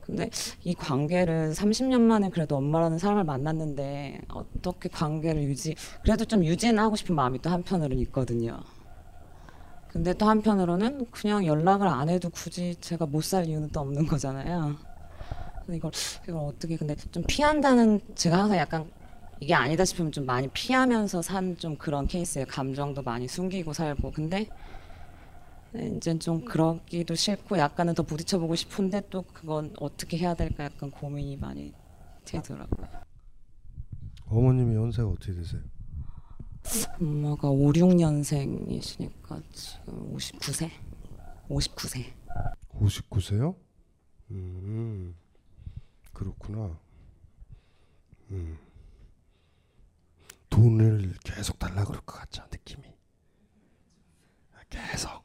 근데 이 관계를 30년 만에 그래도 엄마라는 사람을 만났는데 어떻게 관계를 유지 그래도 좀 유지는 하고 싶은 마음이 또 한편으로는 있거든요. 근데 또 한편으로는 그냥 연락을 안 해도 굳이 제가 못 살 이유는 또 없는 거잖아요. 이걸 이걸 어떻게 근데 좀 피한다는 제가 항상 약간 이게 아니다 싶으면 좀 많이 피하면서 산 좀 그런 케이스에 감정도 많이 숨기고 살고 근데 이제 좀 그러기도 싫고 약간은 더 부딪혀보고 싶은데 또 그건 어떻게 해야 될까 약간 고민이 많이 되더라고요. 어머님이 연세가 어떻게 되세요? 엄마가 5, 6년생이시니까 지금 59세? 59세. 59세요? 음, 그렇구나. 음. 돈을 계속 달라 그럴 것 같죠, 느낌이. 계속.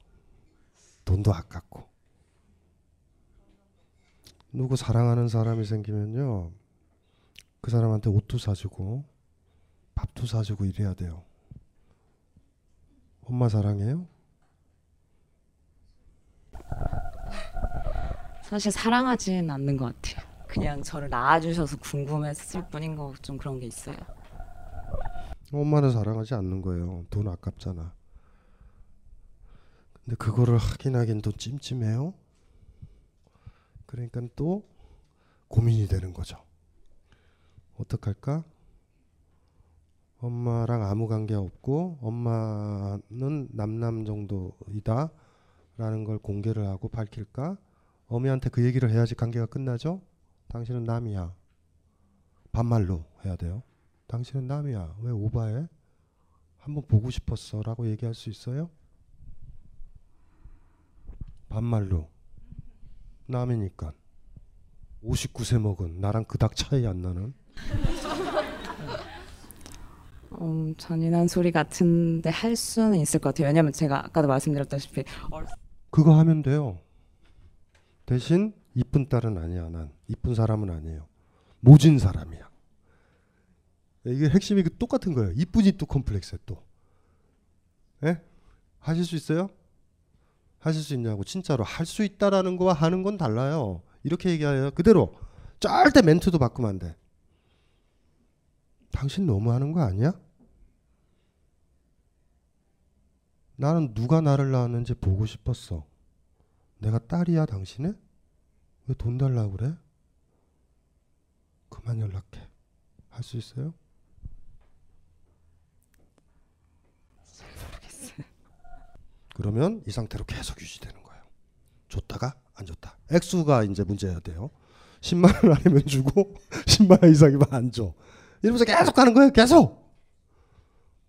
돈도 아깝고. 누구 사랑하는 사람이 생기면요. 그 사람한테 옷도 사주고, 밥도 사주고 이래야 돼요. 엄마 사랑해요? 사실 사랑하진 않는 것 같아요. 그냥 저를 낳아주셔서 궁금했을 뿐인 거 좀 그런 게 있어요. 엄마는 사랑하지 않는 거예요. 돈 아깝잖아. 근데 그거를 하긴 하긴 또 찜찜해요. 그러니까 또 고민이 되는 거죠. 어떡할까? 엄마랑 아무 관계 없고 엄마는 남남 정도이다 라는 걸 공개를 하고 밝힐까? 어미한테 그 얘기를 해야지 관계가 끝나죠? 당신은 남이야. 반말로 해야 돼요. 당신은 남이야. 왜 오바해? 한번 보고 싶었어. 라고 얘기할 수 있어요? 반말로 남이니까 59세 먹은 나랑 그닥 차이 안 나는 음, 잔인한 소리 같은데 할 수는 있을 것 같아요. 왜냐면 제가 아까도 말씀드렸다시피 그거 하면 돼요. 대신 이쁜 딸은 아니야. 난 이쁜 사람은 아니에요. 모진 사람이야. 이게 핵심이 그 똑같은 거예요. 이쁘지 또 컴플렉스에 또. 예? 하실 수 있어요? 하실 수 있냐고 진짜로 할 수 있다라는 거와 하는 건 달라요. 이렇게 얘기해요. 그대로 절대 멘트도 바꾸면 안 돼. 당신 너무 하는 거 아니야? 나는 누가 나를 낳았는지 보고 싶었어. 내가 딸이야 당신의? 왜 돈 달라고 그래? 그만 연락해. 할 수 있어요? 그러면 이 상태로 계속 유지되는 거예요. 줬다가 안 줬다. 액수가 이제 문제야 돼요. 10만 원 아니면 주고 10만 원 이상이면 안 줘. 이러면서 계속 가는 거예요. 계속.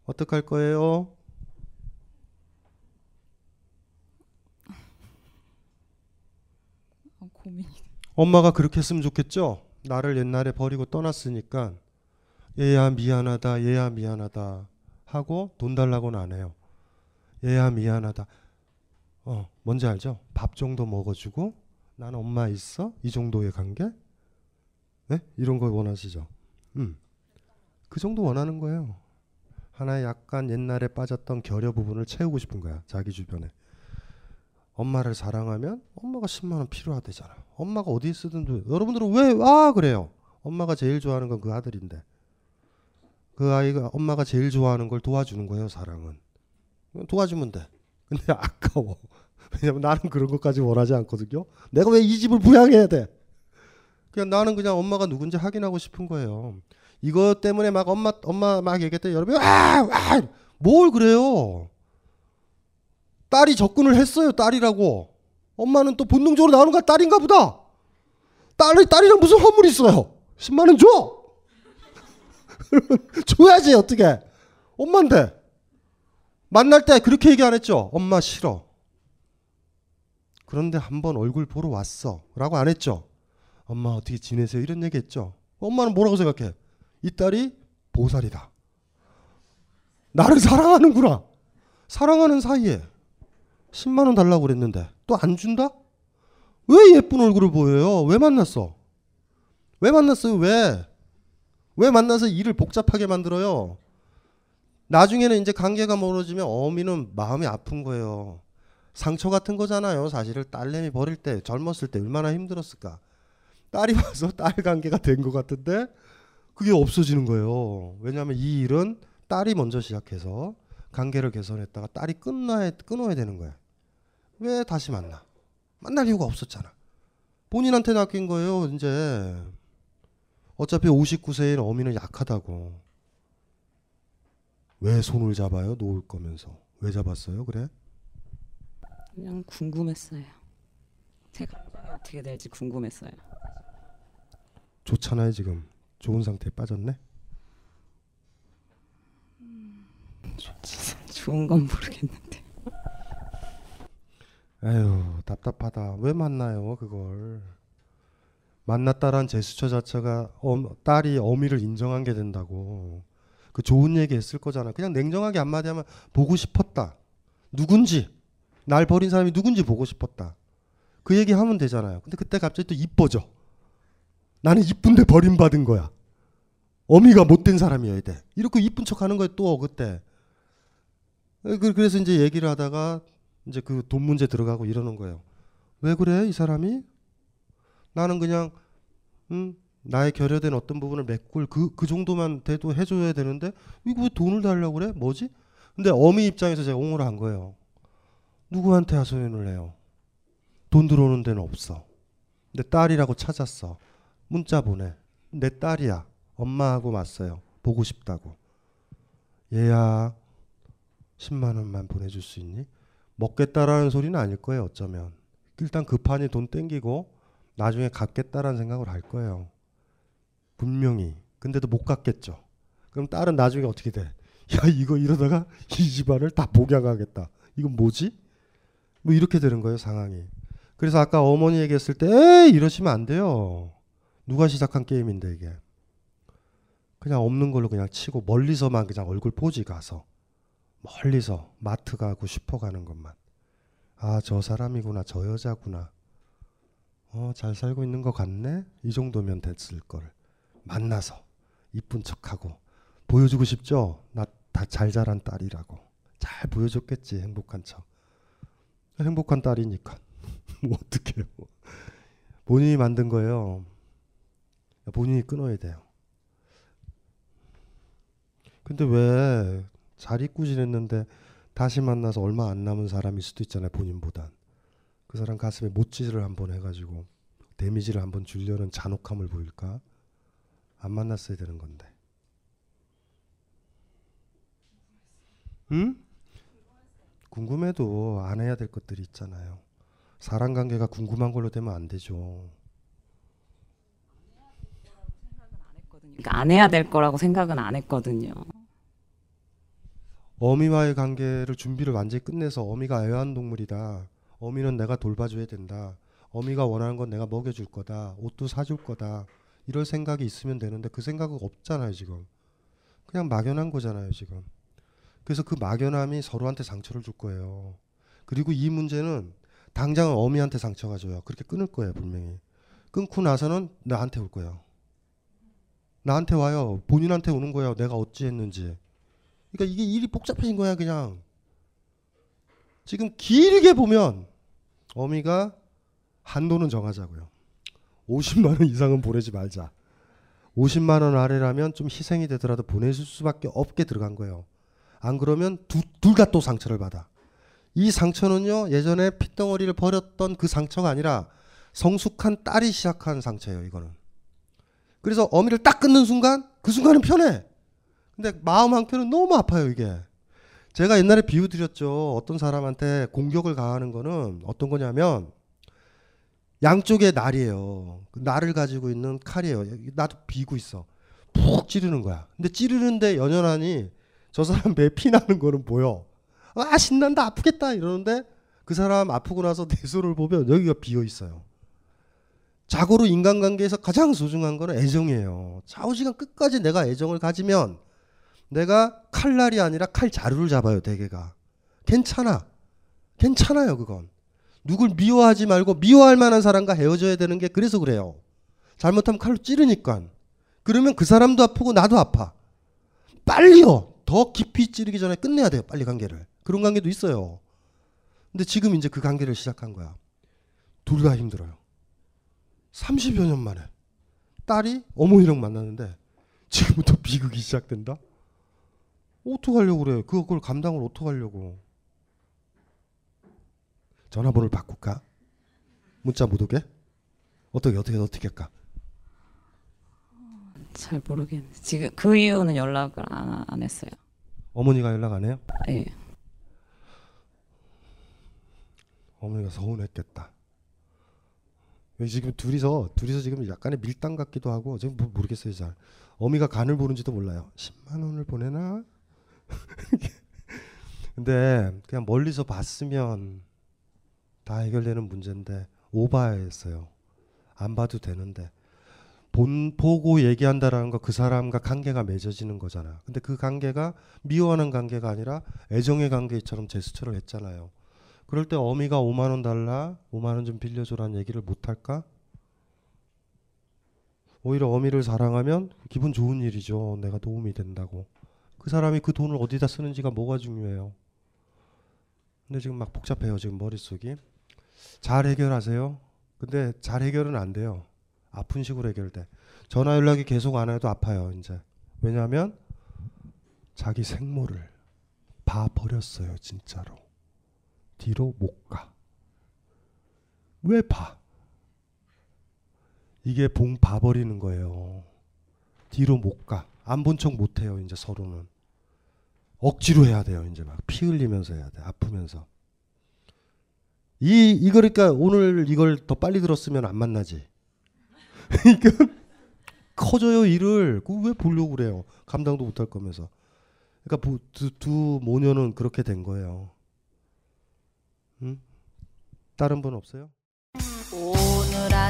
어떡할 거예요? 어, 고민이. 엄마가 그렇게 했으면 좋겠죠. 나를 옛날에 버리고 떠났으니까 얘야 미안하다, 얘야 미안하다 하고 돈 달라고는 안 해요. 얘야 미안하다. 어, 뭔지 알죠? 밥 정도 먹어주고 난 엄마 있어 이 정도의 관계? 네? 이런 걸 원하시죠? 음, 그 정도 원하는 거예요. 하나의 약간 옛날에 빠졌던 결여 부분을 채우고 싶은 거야 자기 주변에. 엄마를 사랑하면 엄마가 10만 원 필요하대잖아. 엄마가 어디 쓰든 도 여러분들은 왜아 그래요? 엄마가 제일 좋아하는 건 그 아들인데. 그 아이가 엄마가 제일 좋아하는 걸 도와주는 거예요, 사랑은. 도와주면 돼. 근데 아까워. 왜냐면 나는 그런 것까지 원하지 않거든요. 내가 왜 이 집을 부양해야 돼? 그냥 나는 그냥 엄마가 누군지 확인하고 싶은 거예요. 이것 때문에 막 엄마 엄마 막 얘기했더니 여러분 와와뭘 그래요? 딸이 접근을 했어요. 딸이라고. 엄마는 또 본능적으로 나오는 거야. 딸인가 보다. 딸이 딸이랑 무슨 허물이 있어요? 10만 원 줘. 줘야지 어떻게? 엄마인데. 만날 때 그렇게 얘기 안 했죠. 엄마 싫어. 그런데 한번 얼굴 보러 왔어. 라고 안 했죠. 엄마 어떻게 지내세요? 이런 얘기 했죠. 엄마는 뭐라고 생각해? 이 딸이 보살이다. 나를 사랑하는구나. 사랑하는 사이에 10만 원 달라고 그랬는데 또 안 준다? 왜 예쁜 얼굴을 보여요? 왜 만났어? 왜 만났어요? 왜? 왜 만나서 일을 복잡하게 만들어요? 나중에는 이제 관계가 멀어지면 어미는 마음이 아픈 거예요. 상처 같은 거잖아요. 사실을 딸내미 버릴 때 젊었을 때 얼마나 힘들었을까. 딸이 와서 딸 관계가 된 것 같은데 그게 없어지는 거예요. 왜냐하면 이 일은 딸이 먼저 시작해서 관계를 개선했다가 딸이 끊어야, 끊어야 되는 거야. 왜 다시 만나? 만날 이유가 없었잖아. 본인한테 낚인 거예요, 이제. 어차피 59세인 어미는 약하다고. 왜 손을 잡아요? 놓을 거면서. 왜 잡았어요? 그래? 그냥 궁금했어요. 제 감정이 어떻게 될지 궁금했어요. 좋잖아요, 지금. 좋은 상태에 빠졌네? 좋은 건 모르겠는데. 에휴, 답답하다. 왜 만나요, 그걸? 만났다란 제스처 자체가 엄, 딸이 어미를 인정한 게 된다고. 그 좋은 얘기 했을 거잖아. 그냥 냉정하게 한마디 하면 보고 싶었다. 누군지. 날 버린 사람이 누군지 보고 싶었다. 그 얘기 하면 되잖아요. 근데 그때 갑자기 또 이뻐져. 나는 이쁜데 버림받은 거야. 어미가 못된 사람이어야 돼. 이렇게 이쁜 척 하는 거야, 또 그때. 그- 그래서 이제 얘기를 하다가 이제 그 돈 문제 들어가고 이러는 거예요. 왜 그래, 이 사람이? 나는 그냥, 음, 나의 결여된 어떤 부분을 메꿀 그, 그 정도만 돼도 해줘야 되는데, 이거 왜 돈을 달라고 그래? 뭐지? 근데 어미 입장에서 제가 옹호를 한 거예요. 누구한테 하소연을 해요? 돈 들어오는 데는 없어. 내 딸이라고 찾았어. 문자 보내. 내 딸이야. 엄마하고 왔어요. 보고 싶다고. 얘야, 10만 원만 보내줄 수 있니? 먹겠다라는 소리는 아닐 거예요. 어쩌면 일단 급하니 돈 땡기고 나중에 갚겠다라는 생각을 할 거예요. 분명히. 근데도 못 갚겠죠. 그럼 딸은 나중에 어떻게 돼? 야 이거 이러다가 이 집안을 다 복양하겠다. 이건 뭐지? 뭐 이렇게 되는 거예요 상황이. 그래서 아까 어머니 얘기했을 때 에이 이러시면 안 돼요. 누가 시작한 게임인데 이게. 그냥 없는 걸로 그냥 치고 멀리서만 그냥 얼굴 포지 가서 멀리서 마트 가고 슈퍼 가는 것만. 아, 저 사람이구나. 저 여자구나. 어, 잘 살고 있는 것 같네. 이 정도면 됐을 걸. 만나서 이쁜 척하고 보여주고 싶죠. 나 다 잘 자란 딸이라고. 잘 보여줬겠지. 행복한 척. 행복한 딸이니까. 뭐 어떡해요. 본인이 만든 거예요. 본인이 끊어야 돼요. 근데 왜 잘 잊고 지냈는데 다시 만나서 얼마 안 남은 사람일 수도 있잖아요. 본인보단. 그 사람 가슴에 못질을 한번 해가지고 데미지를 한번 주려는 잔혹함을 보일까? 안 만났어야 되는 건데. 응? 궁금해도 안 해야 될 것들이 있잖아요. 사람 관계가 궁금한 걸로 되면 안 되죠. 그러니까 안 해야 될 거라고 생각은 안 했거든요. 어미와의 관계를 준비를 완전히 끝내서 어미가 애완동물이다. 어미는 내가 돌봐줘야 된다. 어미가 원하는 건 내가 먹여줄 거다. 옷도 사줄 거다. 이럴 생각이 있으면 되는데 그 생각은 없잖아요, 지금. 그냥 막연한 거잖아요, 지금. 그래서 그 막연함이 서로한테 상처를 줄 거예요. 그리고 이 문제는 당장은 어미한테 상처가 줘요. 그렇게 끊을 거예요, 분명히. 끊고 나서는 나한테 올 거예요. 나한테 와요. 본인한테 오는 거예요. 내가 어찌 했는지. 그러니까 이게 일이 복잡해진 거야, 그냥. 지금 길게 보면 어미가 한도는 정하자고요. 50만 원 이상은 보내지 말자. 50만 원 아래라면 좀 희생이 되더라도 보내줄 수밖에 없게 들어간 거예요. 안 그러면 둘 다 또 상처를 받아. 이 상처는요 예전에 핏덩어리를 버렸던 그 상처가 아니라 성숙한 딸이 시작한 상처예요. 이거는. 그래서 어미를 딱 끊는 순간 그 순간은 편해. 근데 마음 한켠은 너무 아파요 이게. 제가 옛날에 비유 드렸죠. 어떤 사람한테 공격을 가하는 거는 어떤 거냐면 양쪽에 날이에요. 그 날을 가지고 있는 칼이에요. 나도 비고 있어. 푹 찌르는 거야. 근데 찌르는데 연연하니 저 사람 배피 나는 거는 보여. 아 신난다 아프겠다 이러는데 그 사람 아프고 나서 내 손을 보면 여기가 비어 있어요. 자고로 인간관계에서 가장 소중한 거는 애정이에요. 좌우지간 끝까지 내가 애정을 가지면 내가 칼날이 아니라 칼 자루를 잡아요, 대개가. 괜찮아. 괜찮아요, 그건. 누굴 미워하지 말고 미워할 만한 사람과 헤어져야 되는 게 그래서 그래요. 잘못하면 칼로 찌르니까. 그러면 그 사람도 아프고 나도 아파. 빨리요. 더 깊이 찌르기 전에 끝내야 돼요, 빨리 관계를. 그런 관계도 있어요. 근데 지금 이제 그 관계를 시작한 거야. 둘 다 힘들어요. 30여 년 만에. 딸이 어머니랑 만났는데 지금부터 비극이 시작된다? 어떡하려고 그래. 그걸 감당을 어떡하려고. 전화번호를 바꿀까? 문자 못 오게? 어떻게 어떻게 어떻게 할까? 잘 모르겠네. 지금 그 이후는 연락을 안, 안 했어요. 어머니가 연락 안 해요? 예. 어머니가 서운했겠다. 왜 지금 둘이서 둘이서 지금 약간의 밀당 같기도 하고 지금 뭐 모르겠어요 잘. 어미가 간을 보는지도 몰라요. 10만 원을 보내나? 근데 그냥 멀리서 봤으면 다 해결되는 문제인데 오바했어요. 안 봐도 되는데 본 보고 얘기한다라는 거 그 사람과 관계가 맺어지는 거잖아. 근데 그 관계가 미워하는 관계가 아니라 애정의 관계처럼 제스처를 했잖아요. 그럴 때 어미가 5만 원 달라, 5만 원 좀 빌려줘라는 얘기를 못 할까? 오히려 어미를 사랑하면 기분 좋은 일이죠. 내가 도움이 된다고. 그 사람이 그 돈을 어디다 쓰는지가 뭐가 중요해요. 근데 지금 막 복잡해요. 지금 머릿속이. 잘 해결하세요. 근데 잘 해결은 안 돼요. 아픈 식으로 해결돼. 전화 연락이 계속 안 해도 아파요. 이제. 왜냐하면 자기 생모를 봐 버렸어요. 진짜로. 뒤로 못 가. 왜 봐? 이게 봉 봐버리는 거예요. 뒤로 못 가. 안 본 척 못 해요. 이제 서로는. 억지로 해야 돼요. 이제 막 피 흘리면서 해야 돼. 아프면서. 이 이거니까 오늘 이걸 더 빨리 들었으면 안 만나지. 그러니까 커져요 일을. 그왜 보려고 그래요. 감당도 못 할 거면서. 그러니까 두, 두 모녀는 그렇게 된 거예요. 응? 다른 분 없어요?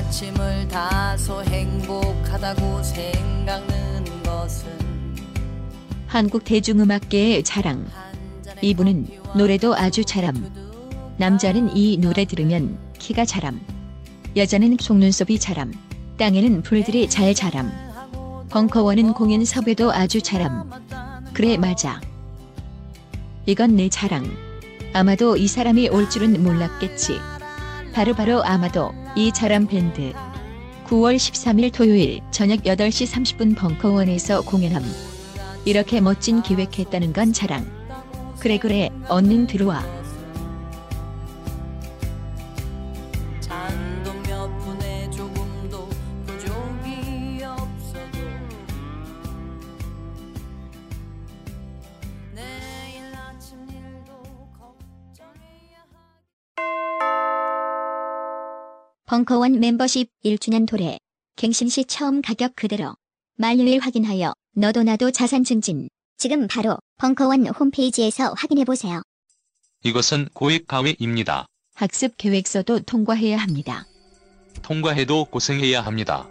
아침을 다소 행복하다고 생각는 것은 한국 대중음악계의 자랑. 이분은 노래도 아주 잘함. 남자는 이 노래 들으면 키가 자람. 여자는 속눈썹이 자람. 땅에는 불들이 잘 자람. 벙커원은 공연 섭외도 아주 잘함. 그래 맞아. 이건 내 자랑. 아마도 이 사람이 올 줄은 몰랐겠지. 바로바로 아마도 이 자람 밴드. 9월 13일 토요일 저녁 8시 30분 벙커원에서 공연함. 이렇게 멋진 기획했다는 건 자랑. 그래 그래 얼른 들어와. 벙커원 멤버십 1주년 도래. 갱신 시 처음 가격 그대로. 만료일 확인하여 너도 나도 자산 증진. 지금 바로 벙커원 홈페이지에서 확인해보세요. 이것은 고액 가외입니다. 학습 계획서도 통과해야 합니다. 통과해도 고생해야 합니다.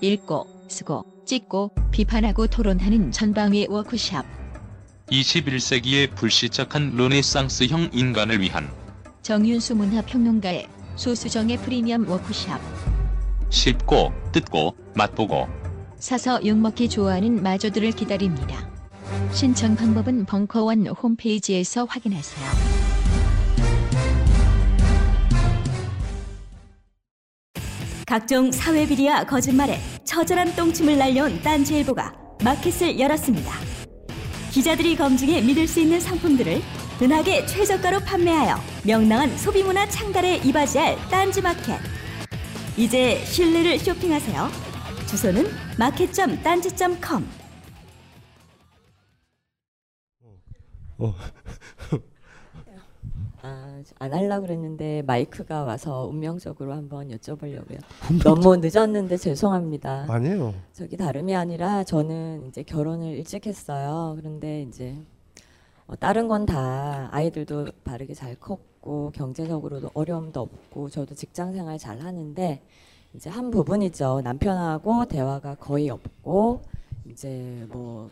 읽고, 쓰고, 찍고, 비판하고 토론하는 전방위 워크샵. 21세기의 불시착한 르네상스형 인간을 위한 정윤수 문화평론가의 소수정의 프리미엄 워크샵. 쉽고 뜯고 맛보고 사서 욕먹기 좋아하는 마저들을 기다립니다. 신청 방법은 벙커원 홈페이지에서 확인하세요. 각종 사회 비리와 거짓말에 처절한 똥침을 날려온 딴지일보가 마켓을 열었습니다. 기자들이 검증해 믿을 수 있는 상품들을 은하계 최저가로 판매하여 명랑한 소비문화 창달에 이바지할 딴지마켓. 이제 신뢰를 쇼핑하세요. 주소는 마켓.딴지.com. 어. 아, 안 하려고 그랬는데 마이크가 와서 운명적으로 한번 여쭤보려고요. 너무 늦었는데 죄송합니다. 아니에요. 저기 다름이 아니라 저는 이제 결혼을 일찍 했어요. 그런데 이제 어, 다른 건 다 아이들도 바르게 잘 컸고 경제적으로도 어려움도 없고 저도 직장 생활 잘 하는데 이제 한 부분이죠. 남편하고 대화가 거의 없고 이제 뭐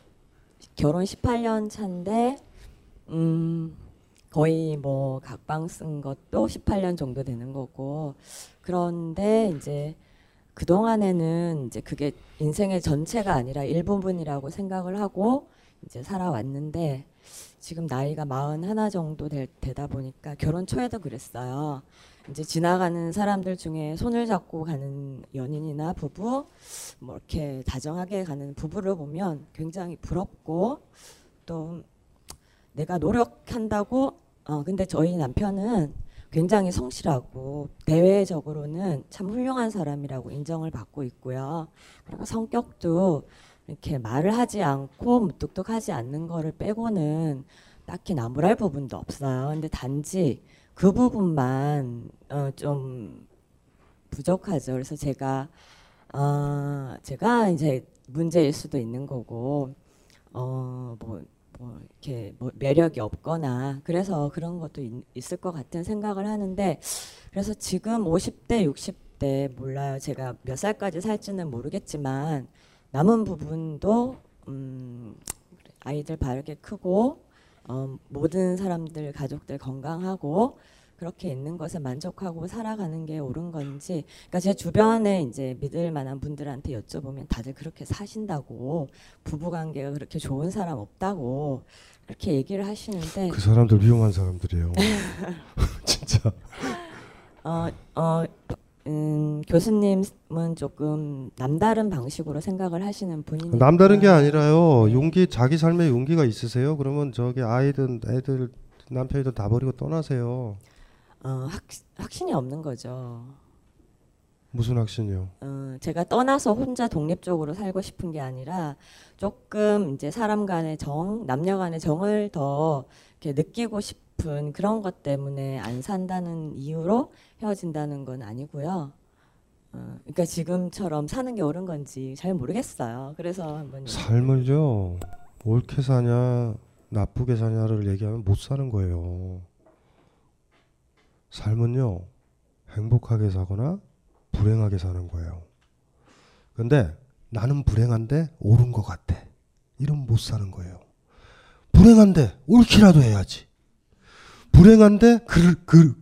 결혼 18년 차인데 음 거의 뭐 각방 쓴 것도 18년 정도 되는 거고 그런데 이제 그 동안에는 이제 그게 인생의 전체가 아니라 일부분이라고 생각을 하고 이제 살아왔는데 지금 나이가 마흔 하나 정도 되, 되다 보니까 결혼 초에도 그랬어요. 이제 지나가는 사람들 중에 손을 잡고 가는 연인이나 부부, 뭐 이렇게 다정하게 가는 부부를 보면 굉장히 부럽고 또 내가 노력한다고 어 근데 저희 남편은 굉장히 성실하고 대외적으로는 참 훌륭한 사람이라고 인정을 받고 있고요. 그리고 성격도 이렇게 말을 하지 않고 무뚝뚝하지 않는 거를 빼고는 딱히 나무랄 부분도 없어요. 근데 단지 그 부분만 어, 좀 부족하죠. 그래서 제가 어, 제가 이제 문제일 수도 있는 거고 어, 뭐, 뭐 이렇게 뭐 매력이 없거나 그래서 그런 것도 있, 있을 것 같은 생각을 하는데 그래서 지금 50대 60대 몰라요. 제가 몇 살까지 살지는 모르겠지만 남은 부분도 음, 아이들 바르게 크고 어, 모든 사람들 가족들 건강하고 그렇게 있는 것에 만족하고 살아가는 게 옳은 건지 그러니까 제 주변에 이제 믿을 만한 분들한테 여쭤보면 다들 그렇게 사신다고 부부 관계가 그렇게 좋은 사람 없다고 그렇게 얘기를 하시는데 그 사람들 위험한 사람들이에요. 진짜. 어, 어, 음, 교수님은 조금 남다른 방식으로 생각을 하시는 분이니까 남다른 게 아니라요. 용기 자기 삶에 용기가 있으세요? 그러면 저기 아이든 애들 남편이든 다 버리고 떠나세요. 어, 확, 확신이 없는 거죠. 무슨 확신이요? 어, 제가 떠나서 혼자 독립적으로 살고 싶은 게 아니라 조금 이제 사람 간의 정, 남녀 간의 정을 더 이렇게 느끼고 싶은 그런 것 때문에 안 산다는 이유로 헤어진다는 건 아니고요. 어, 그러니까 지금처럼 사는 게 옳은 건지 잘 모르겠어요. 그래서 한번 삶을요. 옳게 사냐 나쁘게 사냐를 얘기하면 못 사는 거예요. 삶은요. 행복하게 사거나 불행하게 사는 거예요. 근데 나는 불행한데 옳은 것 같아. 이러면 못 사는 거예요. 불행한데 옳기라도 해야지. 불행한데 글,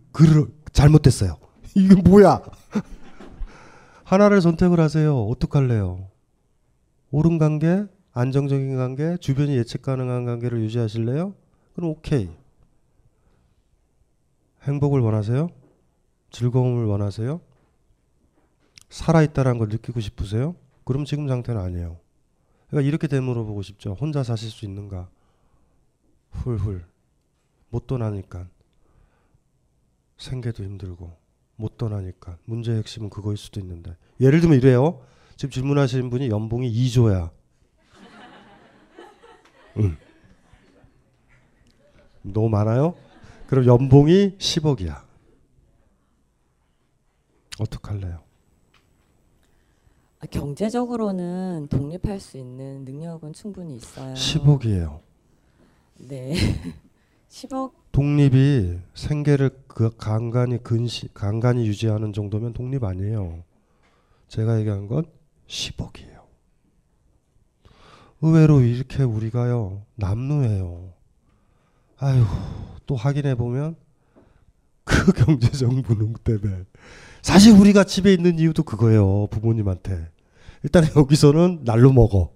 잘못됐어요. 이게 뭐야? 하나를 선택을 하세요. 어떡할래요? 옳은 관계, 안정적인 관계, 주변이 예측 가능한 관계를 유지하실래요? 그럼 오케이. 행복을 원하세요? 즐거움을 원하세요? 살아있다라는 걸 느끼고 싶으세요? 그럼 지금 상태는 아니에요. 그러니까 이렇게 되물어 보고 싶죠. 혼자 사실 수 있는가? 훌훌. 못 떠나니까. 생계도 힘들고. 못 떠나니까. 문제의 핵심은 그거일 수도 있는데. 예를 들면 이래요. 지금 질문하시는 분이 연봉이 2조야. 응. 너무 많아요? 그럼 연봉이 10억이야. 어떡할래요? 아, 경제적으로는 독립할 수 있는 능력은 충분히 있어요. 10억이에요. 네. 10억 독립이 생계를 그 간간히 근시 간간히 유지하는 정도면 독립 아니에요. 제가 얘기한 건 10억이에요. 의외로 이렇게 우리가요 남루해요. 아유 또 확인해 보면 그 경제적 무능 때문에 사실 우리가 집에 있는 이유도 그거예요 부모님한테 일단 여기서는 날로 먹어.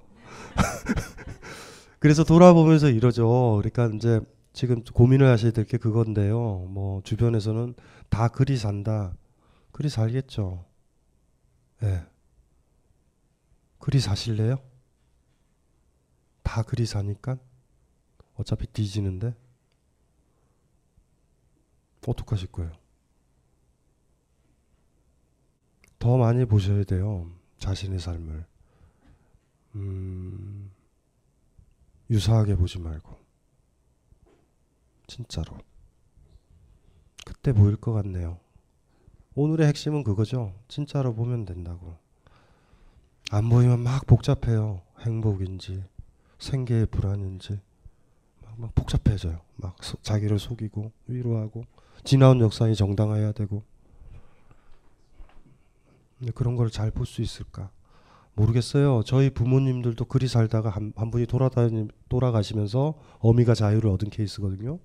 그래서 돌아보면서 이러죠. 그러니까 이제 지금 고민을 하셔야 될 게 그건데요. 뭐 주변에서는 다 그리 산다. 그리 살겠죠. 예. 네. 그리 사실래요? 다 그리 사니까 어차피 뒤지는데 어떡하실 거예요? 더 많이 보셔야 돼요. 자신의 삶을. 음, 유사하게 보지 말고. 진짜로. 그때 보일 것 같네요. 오늘의 핵심은 그거죠. 진짜로 보면 된다고. 안 보이면 막 복잡해요. 행복인지, 생계의 불안인지. 막, 막 복잡해져요. 막 소, 자기를 속이고, 위로하고, 지나온 역사이 정당화해야 되고. 근데 그런 걸 잘 볼 수 있을까? 모르겠어요. 저희 부모님들도 그리 살다가 한, 한 분이 돌아다니, 돌아가시면서 어미가 자유를 얻은 케이스거든요.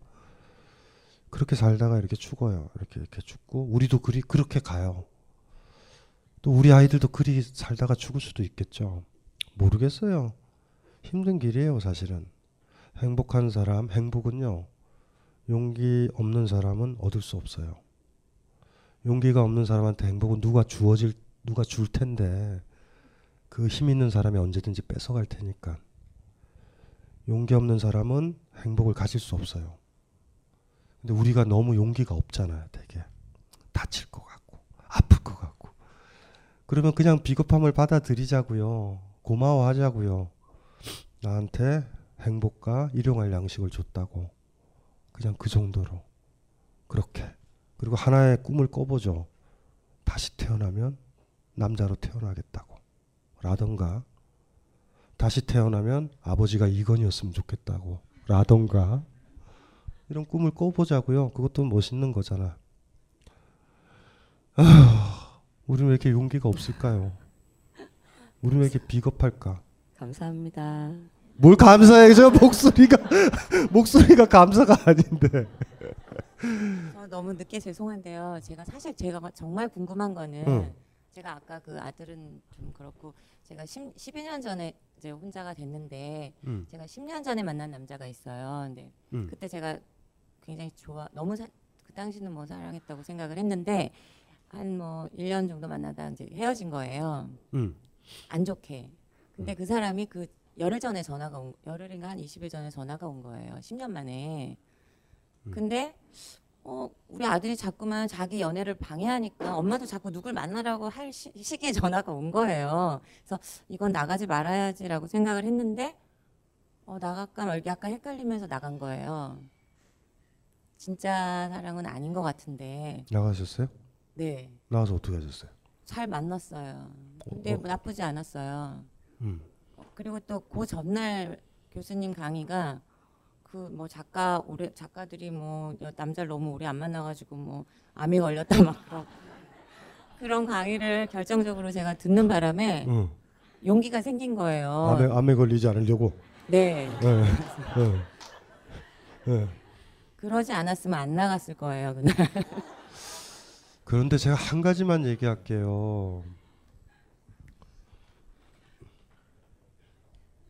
그렇게 살다가 이렇게 죽어요. 이렇게 이렇게 죽고 우리도 그리 그렇게 가요. 또 우리 아이들도 그리 살다가 죽을 수도 있겠죠. 모르겠어요. 힘든 길이에요, 사실은. 행복한 사람, 행복은요. 용기 없는 사람은 얻을 수 없어요. 용기가 없는 사람한테 행복은 누가 주어질 누가 줄 텐데 그 힘 있는 사람이 언제든지 뺏어갈 테니까. 용기 없는 사람은 행복을 가질 수 없어요. 근데 우리가 너무 용기가 없잖아요, 되게. 다칠 것 같고, 아플 것 같고. 그러면 그냥 비겁함을 받아들이자고요. 고마워하자고요. 나한테 행복과 일용할 양식을 줬다고. 그냥 그 정도로. 그렇게. 그리고 하나의 꿈을 꿔보죠. 다시 태어나면 남자로 태어나겠다고. 라던가. 다시 태어나면 아버지가 이건이었으면 좋겠다고. 라던가. 이런 꿈을 꿔보자고요. 그것도 멋있는 거잖아. 아, 우리는 왜 이렇게 용기가 없을까요? 우리는 왜 이렇게 비겁할까? 감사합니다. 뭘 감사해? 저 목소리가 목소리가 감사가 아닌데. 저 너무 늦게 죄송한데요. 제가 사실 제가 정말 궁금한 거는 응. 제가 아까 그 아들은 좀 그렇고 제가 10, 12년 전에 이제 혼자가 됐는데 음. 제가 10년 전에 만난 남자가 있어요. 근데 음. 그때 제가 굉장히 좋아 너무 사, 그 당시는 뭐 사랑했다고 생각을 했는데 한 뭐 1년 정도 만나다 이제 헤어진 거예요. 음. 안 좋게. 근데 그 사람이 그 열흘 전에 전화가 온 열흘인가 한 20일 전에 전화가 온 거예요. 10년 만에. 근데 어 우리 아들이 자꾸만 자기 연애를 방해하니까 엄마도 자꾸 누굴 만나라고 할 시, 시기에 전화가 온 거예요. 그래서 이건 나가지 말아야지라고 생각을 했는데 어 나갈까 말까 약간 헷갈리면서 나간 거예요. 진짜 사랑은 아닌 것 같은데. 나가셨어요? 네. 나가서 어떻게 하셨어요? 잘 만났어요. 근데 어. 뭐 나쁘지 않았어요. 음. 그리고 또 그 전날 교수님 강의가 그 뭐 작가 오래 작가들이 뭐 여- 남자를 너무 오래 안 만나가지고 뭐 암이 걸렸다 막 그런 그런 강의를 결정적으로 제가 듣는 바람에 응. 용기가 생긴 거예요. 암에 암에 걸리지 않으려고. 네. 예. 예. 예. 그러지 않았으면 안 나갔을 거예요 그날. 그런데 제가 한 가지만 얘기할게요.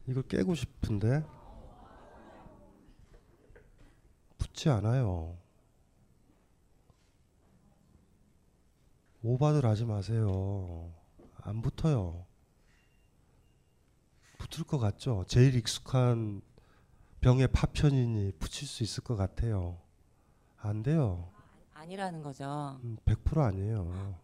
이걸 깨고 싶은데 붙지 않아요. 오바들 하지 마세요. 안 붙어요. 붙을 것 같죠? 제일 익숙한 병의 파편이니 붙일 수 있을 것 같아요. 안 돼요. 아니라는 거죠. 100% 아니에요.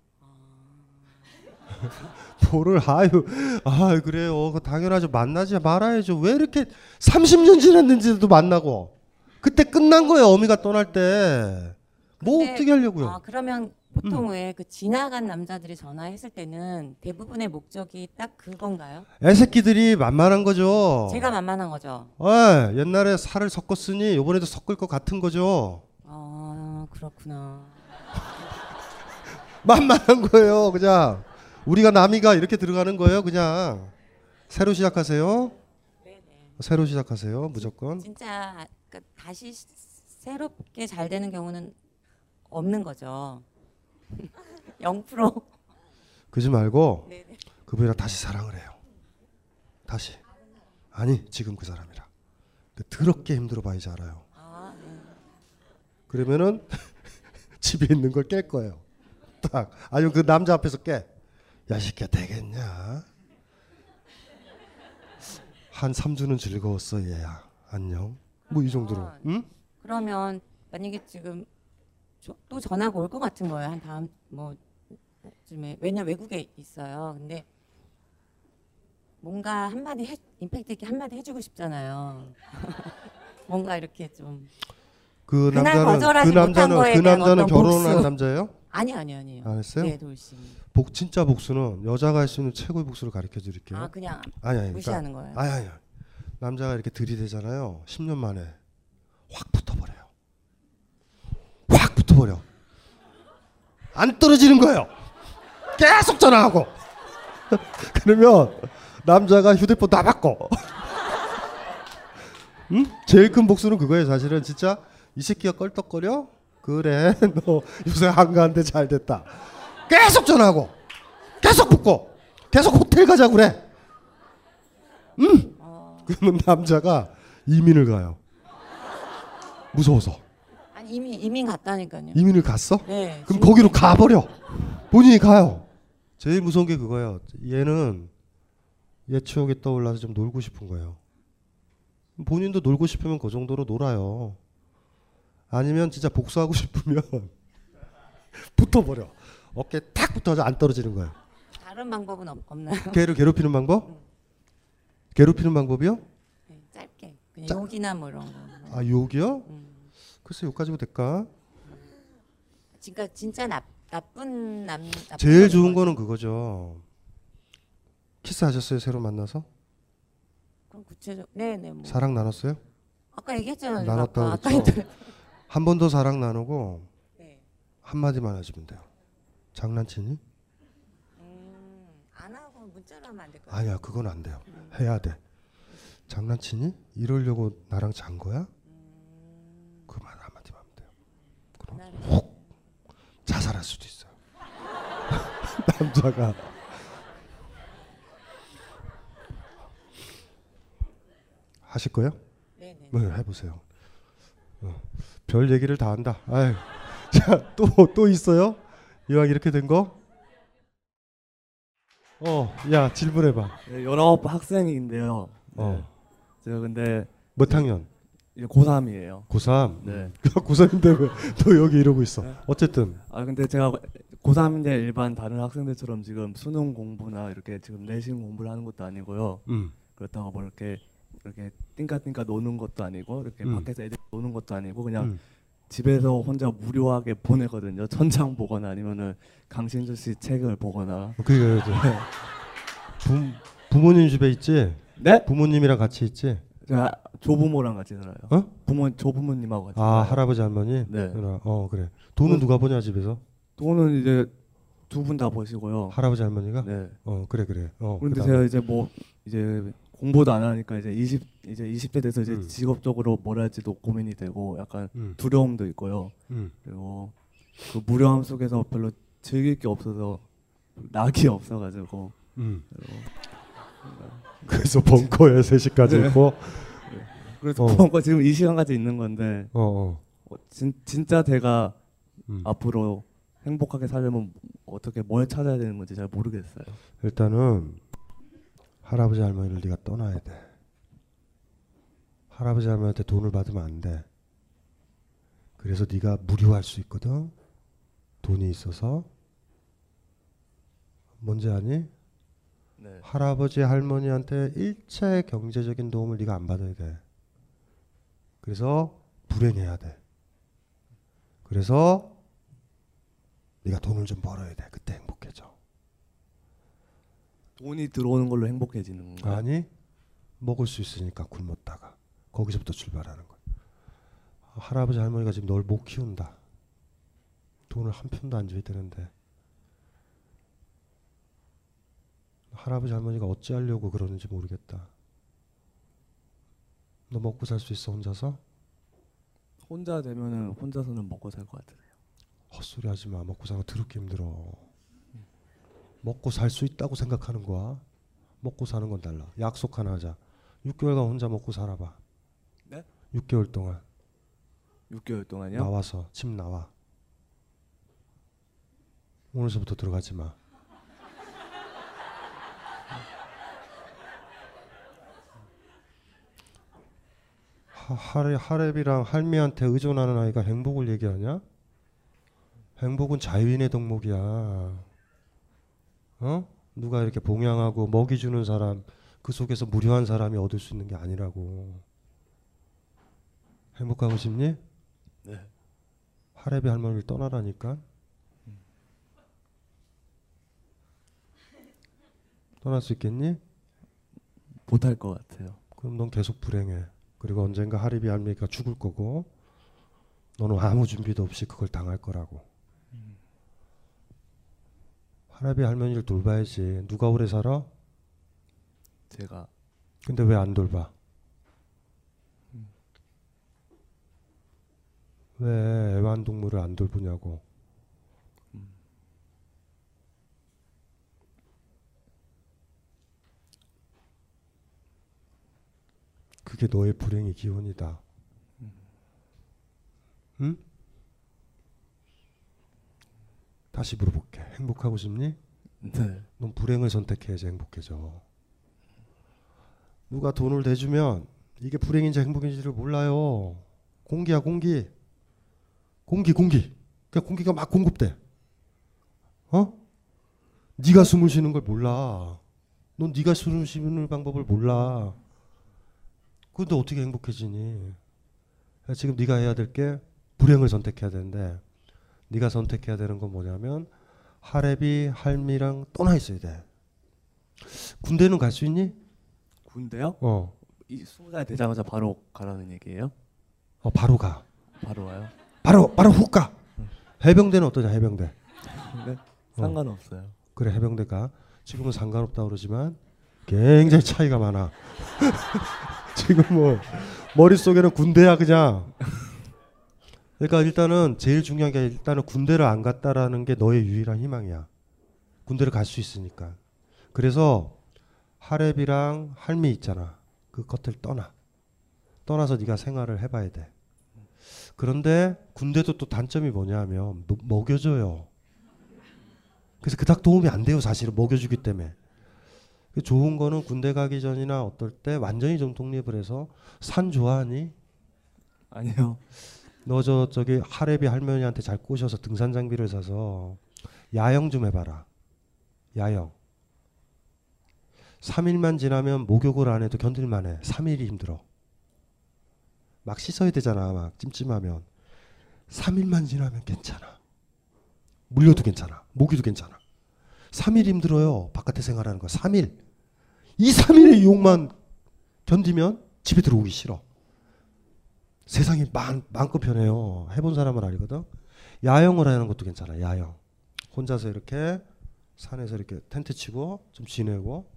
뭐를 아유 아 그래요 그 당연하죠 만나지 말아야죠 왜 이렇게 30년 지났는지도 만나고 그때 끝난 거예요 어미가 떠날 때. 뭐 근데, 어떻게 하려고요? 아, 그러면 보통 왜그 지나간 남자들이 전화했을 때는 대부분의 목적이 딱 그건가요? 애새끼들이 만만한 거죠. 제가 만만한 거죠. 예, 옛날에 살을 섞었으니 이번에도 섞을 것 같은 거죠. 아 그렇구나. 만만한 거예요 그냥. 우리가 남이가 이렇게 들어가는 거예요 그냥. 새로 시작하세요. 새로 시작하세요 무조건. 진짜 그러니까 다시 시- 새롭게 잘 되는 경우는 없는 거죠. 0%. 그러지 말고 네네. 그분이랑 다시 사랑을 해요. 다시. 아니 지금 그 사람이랑. 더럽게 힘들어 봐야지 알아요. 아, 네. 그러면은 집에 있는 걸 깰 거예요. 딱. 아니면 그 남자 앞에서 깨. 야 새끼야 되겠냐? 한 3주는 즐거웠어 얘야. 안녕. 뭐 이 정도로. 응? 그러면 만약에 지금 저- 또 전화가 올 것 같은 거예요. 한 다음 뭐 쯤에 왜냐 외국에 있어요. 근데 뭔가 한마디 해, 임팩트 있게 한마디 해주고 싶잖아요. 뭔가 이렇게 좀 그 그날 남자는 거절하지 그 남자는 못한 거에 그 대한 남자는 어떤 결혼한 복수. 남자예요? 아니 아니 아니요. 안 했어요? 네, 돌씨. 복 진짜 복수는 여자가 할 수 있는 최고의 복수를 가르쳐 드릴게요. 아, 그냥 아니 아니 무시하는 거예요? 아니 아니. 남자가 이렇게 들이대잖아요. 10년 만에 확 붙어버려요. 확 붙어버려. 안 떨어지는 거예요. 계속 전화하고. 그러면 남자가 휴대폰 다 바꿔. 응? 제일 큰 복수는 그거예요. 사실은 진짜 이 새끼가 껄떡거려. 그래 너 요새 한가한데 잘 됐다. 계속 전화하고 계속 붙고 계속 호텔 가자고 그래. 음. 그러면 남자가 이민을 가요. 무서워서 아니 이미 이민 갔다니까요. 이민을 갔어? 네. 그럼 거기로 가버려. 본인이 가요. 제일 무서운 게 그거예요. 얘는 옛 추억이 떠올라서 좀 놀고 싶은 거예요. 본인도 놀고 싶으면 그 정도로 놀아요. 아니면 진짜 복수하고 싶으면 붙어버려. 어깨 탁 붙어서 안 떨어지는 거예요. 다른 방법은 없, 없나요? 걔를 괴롭히는 방법? 괴롭히는 방법이요? 네, 짧게 그냥 짜- 욕이나 뭐 이런 거. 아 욕이요? 글쎄 욕 가지고 될까? 그러니까 진짜 나, 나쁜 남. 나쁜 제일 좋은. 거는 그거죠. 키스하셨어요 새로 만나서? 그럼 구체적. 네네 뭐. 사랑 나눴어요? 아까 얘기했잖아요. 제가 나눴다고 아까. 아까 그랬죠? 인터넷- 한번 더 사랑 나누고 네. 한마디만 해주면 돼요. 장난치니? 하면 안 될까요? 아니야 그건 안 돼요. 해야 돼. 장난치니? 이러려고 나랑 잔 거야? 그만 한마디만 하면 돼요. 그럼 혹 자살할 수도 있어요. 남자가 하실 거예요? 네네. 네, 해보세요. 어, 별 얘기를 다 한다. 아유, 자 또 또 있어요? 이왕 이렇게 된 거? 어, 야 질문해봐. 네, 19 학생인데요. 네. 어. 제가 근데 몇 학년? 이제 고3이에요. 고3? 네. 고3인데 왜 너 여기 이러고 있어? 어쨌든 아 근데 제가 고3인데 일반 다른 학생들처럼 지금 수능 공부나 이렇게 지금 내신 공부를 하는 것도 아니고요. 음. 그렇다고 뭐 이렇게 이렇게 띵까띵까 노는 것도 아니고 이렇게 음. 밖에서 애들 노는 것도 아니고 그냥 음. 집에서 혼자 무료하게 보내거든요. 천장 보거나 아니면은 강신주 씨 책을 보거나. 그게 네. 부, 부모님 집에 있지? 네? 부모님이랑 같이 있지? 제가 조부모랑 같이 살아요. 어? 부모 조부모님하고 같이. 아 살아요. 할아버지 할머니? 네. 어 그래. 돈은 그- 누가 버냐 집에서? 돈은 이제 두 분 다 보시고요. 할아버지 할머니가? 네. 어 그래 그래. 어 그런데 그다음에. 제가 이제 뭐 이제 공부도 안 하니까 이제 20 이제 20대 돼서 이제 음. 직업적으로 뭘 할지도 고민이 되고 약간 음. 두려움도 있고요. 음. 그리고 그 무료함 속에서 별로 즐길 게 없어서 낙이 없어가지고. 음. 그래서 벙커에 3시까지 네. 있고. 네. 그래서 어. 벙커 지금 이 시간까지 있는 건데. 어, 어. 어, 진, 진짜 제가 음. 앞으로 행복하게 살려면 어떻게 뭘 찾아야 되는 건지 잘 모르겠어요. 일단은 할아버지 할머니를 네가 떠나야 돼. 할아버지 할머니한테 돈을 받으면 안 돼. 그래서 네가 무료할 수 있거든. 돈이 있어서. 뭔지 아니? 네. 할아버지 할머니한테 일체 경제적인 도움을 네가 안 받아야 돼. 그래서 불행해야 돼. 그래서 네가 돈을 좀 벌어야 돼. 그때. 돈이 들어오는 걸로 행복해지는 건가요? 아니 먹을 수 있으니까 굶었다가 거기서부터 출발하는 거야. 할아버지 할머니가 지금 널 못 키운다. 돈을 한 푼도 안 줘야 되는데 할아버지 할머니가 어찌하려고 그러는지 모르겠다. 너 먹고 살 수 있어 혼자서? 혼자 되면은 혼자서는 먹고 살 것 같아요. 헛소리 하지 마. 먹고 사는 거 더럽게 힘들어. 먹고 살 수 있다고 생각하는 거야. 먹고 사는 건 달라. 약속 하나 하자. 6개월간 혼자 먹고 살아봐. 네? 6개월 동안 6개월 동안요? 나와서 집 나와. 오늘서부터 들어가지 마. 하, 하레, 하랩이랑 할미한테 의존하는 아이가 행복을 얘기하냐? 행복은 자유인의 덕목이야. 어? 누가 이렇게 봉양하고 먹이 주는 사람, 그 속에서 무료한 사람이 얻을 수 있는 게 아니라고. 행복하고 싶니? 네. 하랩이 할머니를 떠나라니까. 떠날 수 있겠니? 못할 것 같아요. 그럼 넌 계속 불행해. 그리고 언젠가 하립이 할머니가 죽을 거고, 너는 아무 준비도 없이 그걸 당할 거라고. 하랍이 할머니를 돌봐야지. 누가 오래 살아? 제가 근데 왜 안 돌봐? 왜 애완동물을 안 돌보냐고. 그게 너의 불행의 기원이다. 응? 다시 물어볼게. 행복하고 싶니? 네. 넌 불행을 선택해야지 행복해져. 누가 돈을 대주면 이게 불행인지 행복인지를 몰라요. 공기야 공기. 공기 공기. 그러니까 공기가 막 공급돼. 어? 네가 숨을 쉬는 걸 몰라. 넌 네가 숨을 쉬는 방법을 몰라. 근데 어떻게 행복해지니? 지금 네가 해야 될 게 불행을 선택해야 되는데 네가 선택해야 되는 건 뭐냐면 하랩이 할미랑 떠나 있어야 돼. 군대는 갈 수 있니? 군대요? 어. 이 스무 살 되자마자 바로 가라는 얘기예요? 어 바로 가. 바로 와요? 바로 바로 훅 가. 해병대는 어떠냐 해병대. 네? 상관없어요. 그래 해병대 가. 지금은 상관없다 그러지만 굉장히 차이가 많아. 지금 뭐 머릿속에는 군대야 그냥. 그러니까 일단은 제일 중요한 게 일단은 군대를 안 갔다라는 게 너의 유일한 희망이야. 군대를 갈 수 있으니까. 그래서 하랩이랑 할미 있잖아. 그 겉을 떠나. 떠나서 네가 생활을 해봐야 돼. 그런데 군대도 또 단점이 뭐냐면 뭐- 먹여줘요. 그래서 그닥 도움이 안 돼요 사실은 먹여주기 때문에. 그 좋은 거는 군대 가기 전이나 어떨 때 완전히 좀 독립을 해서 산 좋아하니? 아니요. 너 저 저기 하랩이 할머니한테 잘 꼬셔서 등산 장비를 사서 야영 좀 해봐라. 야영. 3일만 지나면 목욕을 안 해도 견딜만 해. 3일이 힘들어. 막 씻어야 되잖아. 막 찜찜하면. 3일만 지나면 괜찮아. 물려도 괜찮아. 모기도 괜찮아. 3일 힘들어요. 바깥에 생활하는 거. 3일. 이 3일의 유혹만 견디면 집에 들어오기 싫어. 세상이 만, 마음껏 편해요. 해본 사람은 알거든. 야영을 하는 것도 괜찮아. 야영. 혼자서 이렇게 산에서 이렇게 텐트 치고 좀 지내고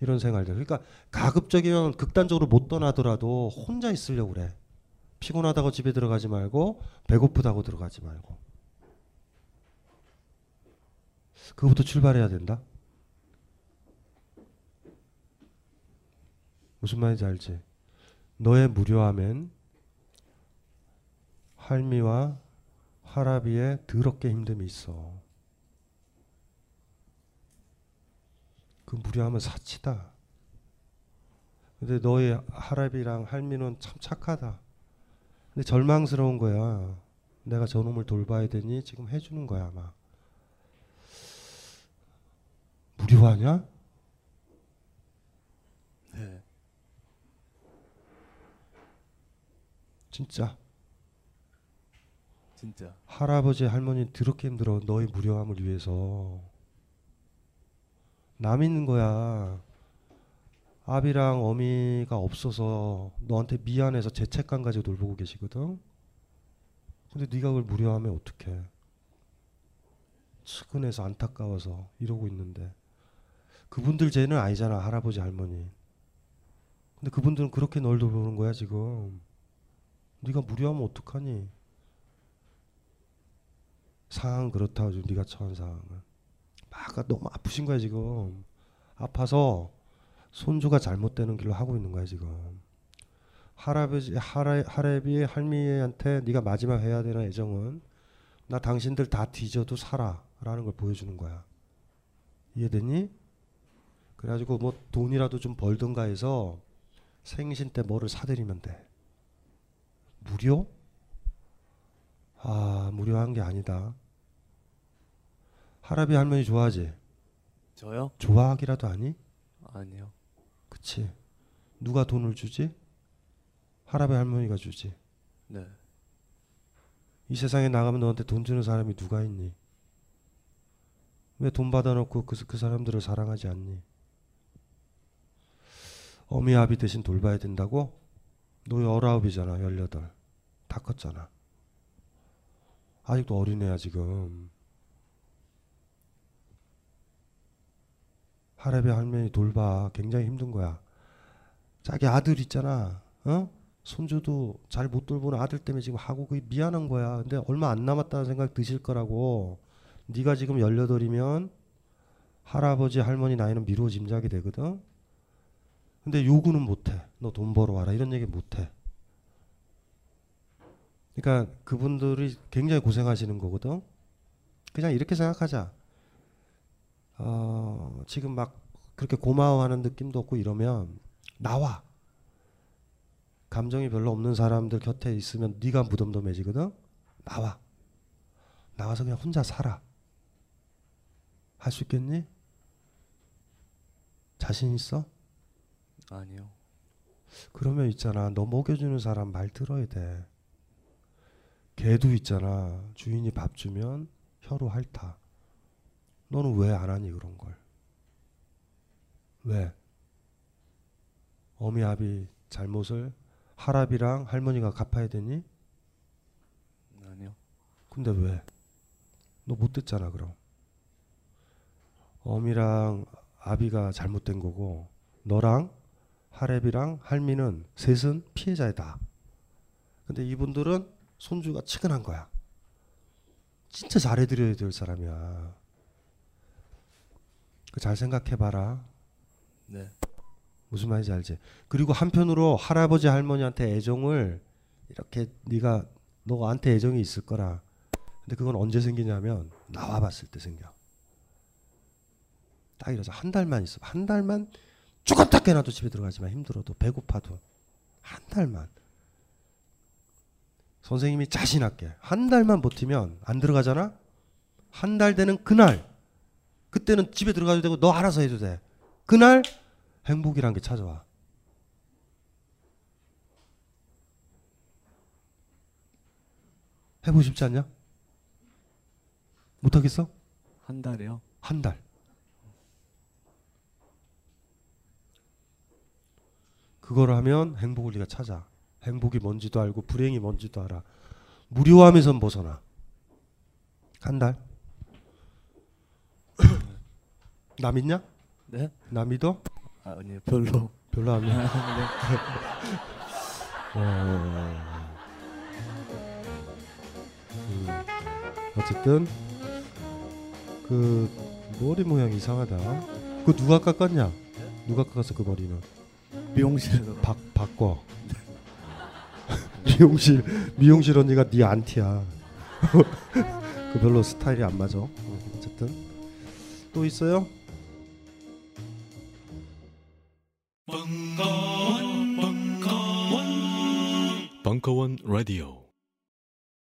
이런 생활들. 그러니까 가급적이면 극단적으로 못 떠나더라도 혼자 있으려고 그래. 피곤하다고 집에 들어가지 말고 배고프다고 들어가지 말고. 그거부터 출발해야 된다. 무슨 말인지 알지? 너의 무료함엔 할미와 할아비의 더럽게 힘듦이 있어. 그 무료함은 사치다. 근데 너의 할아비랑 할미는 참 착하다. 근데 절망스러운 거야. 내가 저놈을 돌봐야 되니 지금 해주는 거야 아마. 무료하냐? 네. 진짜. 진짜. 할아버지 할머니 더럽게 힘들어 너의 무료함을 위해서. 남 있는 거야. 아비랑 어미가 없어서 너한테 미안해서 죄책감 가지고 돌보고 계시거든. 근데 네가 그걸 무료하면 어떡해? 측은해서 안타까워서 이러고 있는데 그분들 죄는 아니잖아 할아버지 할머니. 근데 그분들은 그렇게 널 돌보는 거야 지금. 네가 무료하면 어떡하니? 상황 그렇다고 지금 네가 처한 상황은. 막 너무 아프신 거야 지금. 아파서 손주가 잘못되는 길로 하고 있는 거야 지금. 할아버지 할아, 할애비 할미한테 네가 마지막 해야 되는 애정은 나 당신들 다 뒤져도 살아라는 걸 보여주는 거야. 이해되니? 그래가지고 뭐 돈이라도 좀 벌든가 해서 생신 때 뭐를 사드리면 돼. 무료? 아 무료한 게 아니다. 할아비 할머니 좋아하지? 저요? 좋아하기라도 아니? 아니요. 그치. 누가 돈을 주지? 할아비 할머니가 주지. 네. 이 세상에 나가면 너한테 돈 주는 사람이 누가 있니? 왜 돈 받아놓고 그, 그 사람들을 사랑하지 않니? 어미 아비 대신 돌봐야 된다고? 너 열아홉이잖아, 열여덟. 다 컸잖아. 아직도 어린애야, 지금. 할아비 할머니 돌봐. 굉장히 힘든 거야. 자기 아들 있잖아. 어? 손주도 잘 못 돌보는 아들 때문에 지금 하고 그게 미안한 거야. 근데 얼마 안 남았다는 생각 드실 거라고. 네가 지금 열여덟이면 할아버지 할머니 나이는 미루어 짐작이 되거든. 근데 요구는 못 해. 너 돈 벌어 와라 이런 얘기 못 해. 그러니까 그분들이 굉장히 고생하시는 거거든. 그냥 이렇게 생각하자. 어, 지금 막 그렇게 고마워하는 느낌도 없고 이러면 나와. 감정이 별로 없는 사람들 곁에 있으면 네가 무덤덤해지거든. 나와. 나와서 그냥 혼자 살아. 할 수 있겠니? 자신 있어? 아니요. 그러면 있잖아. 너 먹여주는 사람 말 들어야 돼. 개도 있잖아. 주인이 밥 주면 혀로 핥아. 너는 왜 안 하니 그런 걸? 왜? 어미 아비 잘못을 할아비랑 할머니가 갚아야 되니? 아니요. 근데 왜? 너 못 듣잖아 그럼. 어미랑 아비가 잘못된 거고 너랑 할애비랑 할미는 셋은 피해자이다. 근데 이분들은 손주가 측은한 거야. 진짜 잘해드려야 될 사람이야. 그잘 생각해봐라. 네. 무슨 말인지 알지? 그리고 한편으로 할아버지 할머니한테 애정을 이렇게 네가 너한테 애정이 있을 거라. 근데 그건 언제 생기냐면 나와 봤을 때 생겨. 딱 이러자 한 달만 있어. 한 달만 죽었다 깨나도 집에 들어가지만 힘들어도 배고파도 한 달만. 선생님이 자신 있게 한 달만 버티면 안 들어가잖아. 한 달 되는 그날 그때는 집에 들어가도 되고 너 알아서 해도 돼. 그날 행복이란 게 찾아와. 해보고 싶지 않냐? 못하겠어? 한 달이요? 한 달. 그걸 하면 행복을 네가 찾아. 행복이 뭔지도 알고 불행이 뭔지도 알아. 무료함에선 벗어나. 한 달. 남 있냐? 네? 남 믿어? 아, 아니 별로. 별로 안 믿어. 네. 어... 음, 어쨌든 그 머리 모양 이상하다. 그 누가 깎았냐? 누가 깎았어 그 머리는? 미용실에서. 바 바꿔. 미용실 미용실 언니가 네 안티야. 그 별로 스타일이 안 맞아. 어, 어쨌든 또 있어요? 벙커원 라디오